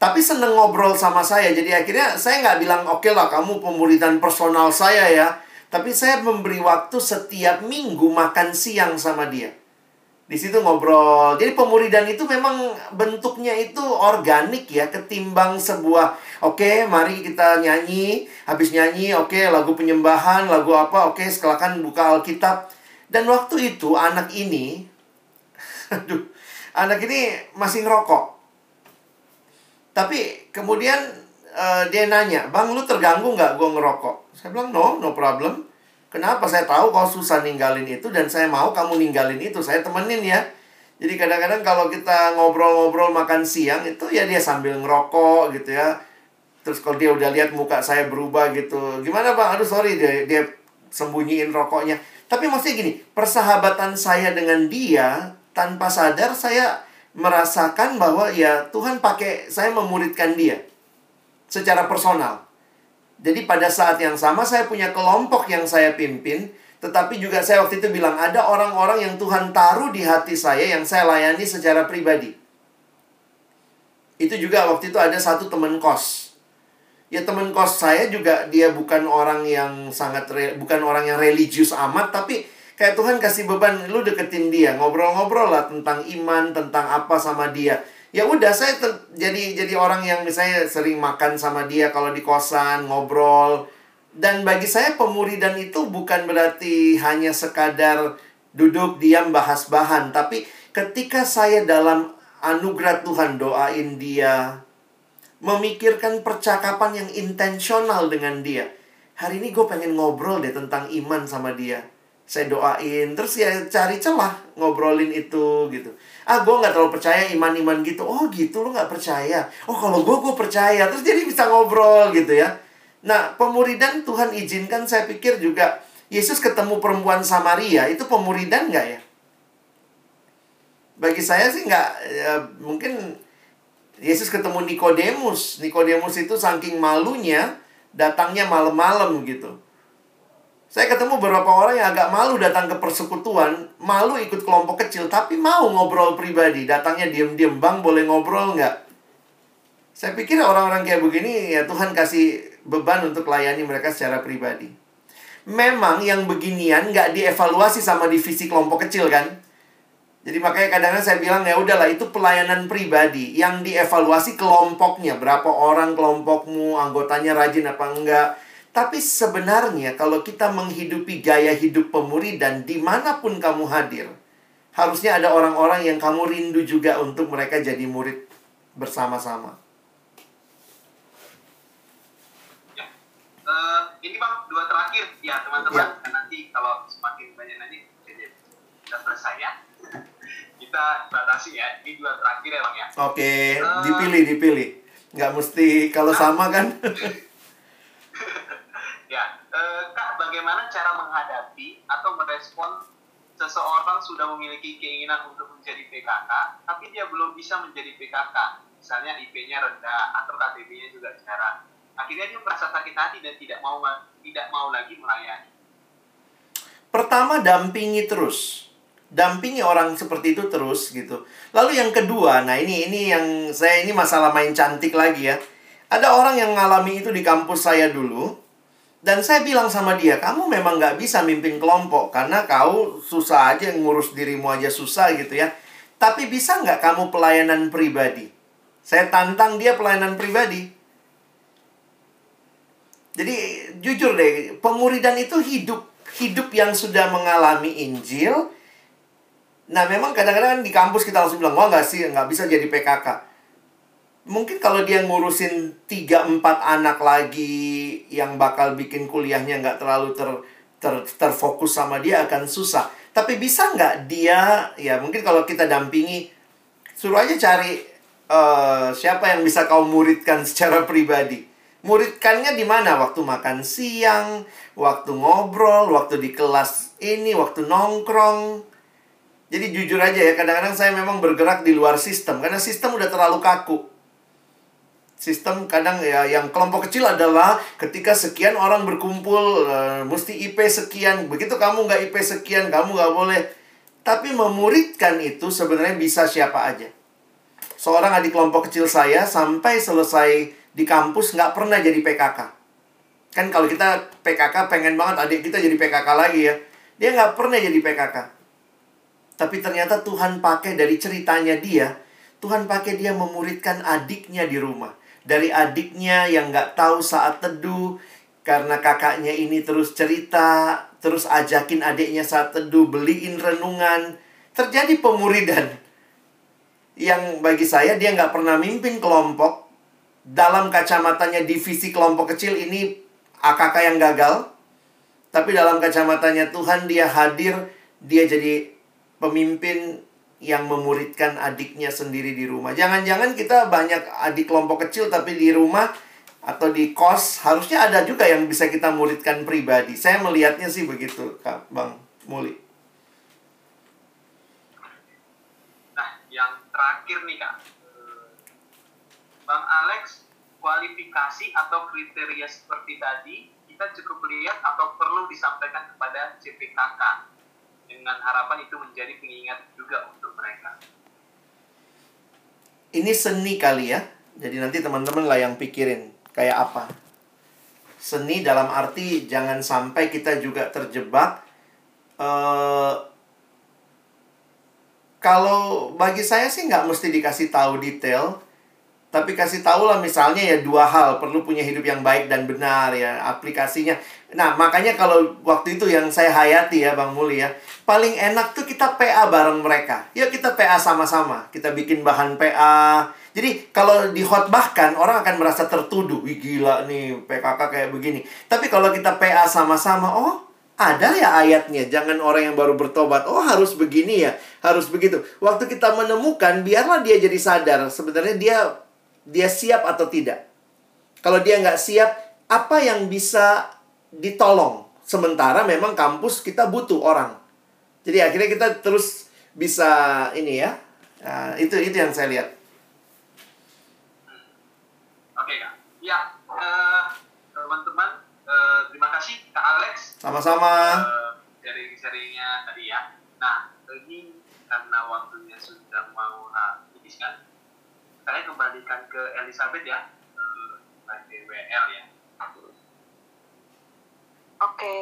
Tapi seneng ngobrol sama saya, jadi akhirnya saya nggak bilang oke okay lah kamu pemuridan personal saya ya. Tapi saya memberi waktu setiap minggu makan siang sama dia. Di situ ngobrol. Jadi pemuridan itu memang bentuknya itu organik ya, ketimbang sebuah oke, okay, mari kita nyanyi, habis nyanyi, oke, okay, lagu penyembahan, lagu apa, oke, okay, buka Alkitab. Dan waktu itu anak ini <laughs> aduh, anak ini masih ngerokok. Tapi kemudian uh, dia nanya, "Bang, lu terganggu nggak gue ngerokok?" Saya bilang, "No, no problem." Kenapa saya tahu kau susah ninggalin itu dan saya mau kamu ninggalin itu. Saya temenin ya. Jadi kadang-kadang kalau kita ngobrol-ngobrol makan siang itu ya dia sambil ngerokok gitu ya. Terus kalau dia udah lihat muka saya berubah gitu. Gimana bang? Aduh sorry dia, dia sembunyiin rokoknya. Tapi maksudnya gini, persahabatan saya dengan dia tanpa sadar saya merasakan bahwa ya Tuhan pakai saya memuridkan dia secara personal. Jadi pada saat yang sama saya punya kelompok yang saya pimpin, tetapi juga saya waktu itu bilang ada orang-orang yang Tuhan taruh di hati saya yang saya layani secara pribadi. Itu juga waktu itu ada satu teman kos. Ya teman kos saya juga dia bukan orang yang sangat re, bukan orang yang religius amat tapi kayak Tuhan kasih beban lu deketin dia, ngobrol-ngobrol lah tentang iman, tentang apa sama dia ya udah saya jadi jadi orang yang misalnya sering makan sama dia kalau di kosan ngobrol. Dan bagi saya pemuridan itu bukan berarti hanya sekadar duduk diam bahas bahan. Tapi ketika saya dalam anugerah Tuhan doain dia memikirkan percakapan yang intensional dengan dia. Hari ini gue pengen ngobrol deh tentang iman sama dia. Saya doain terus ya cari celah ngobrolin itu gitu ah gue nggak terlalu percaya iman-iman gitu. Oh gitu lo nggak percaya? Oh kalau gue gue percaya. Terus jadi bisa ngobrol gitu ya. Nah pemuridan Tuhan izinkan saya pikir juga Yesus ketemu perempuan Samaria itu pemuridan nggak ya? Bagi saya sih nggak ya, mungkin Yesus ketemu Nikodemus. Nikodemus itu saking malunya datangnya malam-malam gitu Saya ketemu beberapa orang yang agak malu datang ke persekutuan, malu ikut kelompok kecil, tapi mau ngobrol pribadi. Datangnya diem-diem, bang boleh ngobrol nggak? Saya pikir orang-orang kayak begini ya Tuhan kasih beban untuk layani mereka secara pribadi. Memang yang beginian nggak dievaluasi sama divisi kelompok kecil kan? Jadi makanya kadang-kadang saya bilang ya udahlah itu pelayanan pribadi yang dievaluasi kelompoknya berapa orang kelompokmu anggotanya rajin apa enggak tapi sebenarnya kalau kita menghidupi gaya hidup pemuridan di mana pun kamu hadir, harusnya ada orang-orang yang kamu rindu juga untuk mereka jadi murid bersama-sama. Ya. Uh, ini bang dua terakhir ya teman-teman. Ya. Nanti kalau semakin banyak nanti kita selesai ya. <laughs> kita batasi ya. Ini dua terakhir ya bang ya. Oke, okay. uh, eh, dipilih dipilih. Nggak mesti kalau nah, sama kan. <laughs> cara menghadapi atau merespon seseorang sudah memiliki keinginan untuk menjadi PKK, tapi dia belum bisa menjadi PKK. Misalnya IP-nya rendah atau KTP-nya juga jarang. Akhirnya dia merasa sakit hati dan tidak mau tidak mau lagi melayani. Pertama dampingi terus. Dampingi orang seperti itu terus gitu. Lalu yang kedua, nah ini ini yang saya ini masalah main cantik lagi ya. Ada orang yang mengalami itu di kampus saya dulu dan saya bilang sama dia, kamu memang nggak bisa mimpin kelompok karena kau susah aja ngurus dirimu aja susah gitu ya. Tapi bisa nggak kamu pelayanan pribadi? Saya tantang dia pelayanan pribadi. Jadi jujur deh, pemuridan itu hidup hidup yang sudah mengalami Injil. Nah memang kadang-kadang di kampus kita langsung bilang, wah nggak sih, nggak bisa jadi PKK mungkin kalau dia ngurusin tiga empat anak lagi yang bakal bikin kuliahnya nggak terlalu ter, ter, terfokus sama dia akan susah. Tapi bisa nggak dia ya mungkin kalau kita dampingi suruh aja cari uh, siapa yang bisa kau muridkan <laughs> secara pribadi. Muridkannya di mana? Waktu makan siang, waktu ngobrol, waktu di kelas ini, waktu nongkrong. Jadi jujur aja ya, kadang-kadang saya memang bergerak di luar sistem karena sistem udah terlalu kaku sistem kadang ya yang kelompok kecil adalah ketika sekian orang berkumpul uh, mesti IP sekian. Begitu kamu nggak IP sekian kamu nggak boleh. Tapi memuridkan itu sebenarnya bisa siapa aja. Seorang adik kelompok kecil saya sampai selesai di kampus nggak pernah jadi PKK kan kalau kita PKK pengen banget adik kita jadi PKK lagi ya. Dia nggak pernah jadi PKK tapi ternyata Tuhan pakai dari ceritanya dia. Tuhan pakai dia memuridkan adiknya di rumah dari adiknya yang nggak tahu saat teduh karena kakaknya ini terus cerita, terus ajakin adiknya saat teduh, beliin renungan. Terjadi pemuridan. Yang bagi saya dia nggak pernah mimpin kelompok. Dalam kacamatanya divisi kelompok kecil ini AKK yang gagal. Tapi dalam kacamatanya Tuhan dia hadir, dia jadi pemimpin yang memuridkan adiknya sendiri di rumah. Jangan-jangan kita banyak adik kelompok kecil tapi di rumah atau di kos harusnya ada juga yang bisa kita muridkan pribadi. Saya melihatnya sih begitu, Kak Bang Muli. Nah, yang terakhir nih Kak. Bang Alex, kualifikasi atau kriteria seperti tadi kita cukup lihat atau perlu disampaikan kepada CPKK dengan harapan itu menjadi pengingat juga untuk mereka. Ini seni kali ya. Jadi nanti teman-teman lah yang pikirin kayak apa. Seni dalam arti jangan sampai kita juga terjebak. Uh, kalau bagi saya sih nggak mesti dikasih tahu detail, tapi kasih tahu lah misalnya ya dua hal perlu punya hidup yang baik dan benar ya aplikasinya. Nah makanya kalau waktu itu yang saya hayati ya bang Muli ya paling enak tuh kita PA bareng mereka. Yuk kita PA sama-sama kita bikin bahan PA jadi kalau di bahkan orang akan merasa tertuduh. Wih gila nih PKK kayak begini. Tapi kalau kita PA sama-sama oh ada ya ayatnya. Jangan orang yang baru bertobat. Oh harus begini ya harus begitu. Waktu kita menemukan biarlah dia jadi sadar. Sebenarnya dia dia siap atau tidak. Kalau dia nggak siap, apa yang bisa ditolong? Sementara memang kampus kita butuh orang. Jadi akhirnya kita terus bisa ini ya. Nah, itu itu yang saya lihat. Oke kak. Ya, uh, teman-teman, uh, terima kasih Kak Alex Sama-sama. eh, sharing-sharingnya tadi ya. Nah, ini karena waktunya sudah mau habis saya kembalikan ke Elizabeth ya, eh, sebagai WL ya. Oke.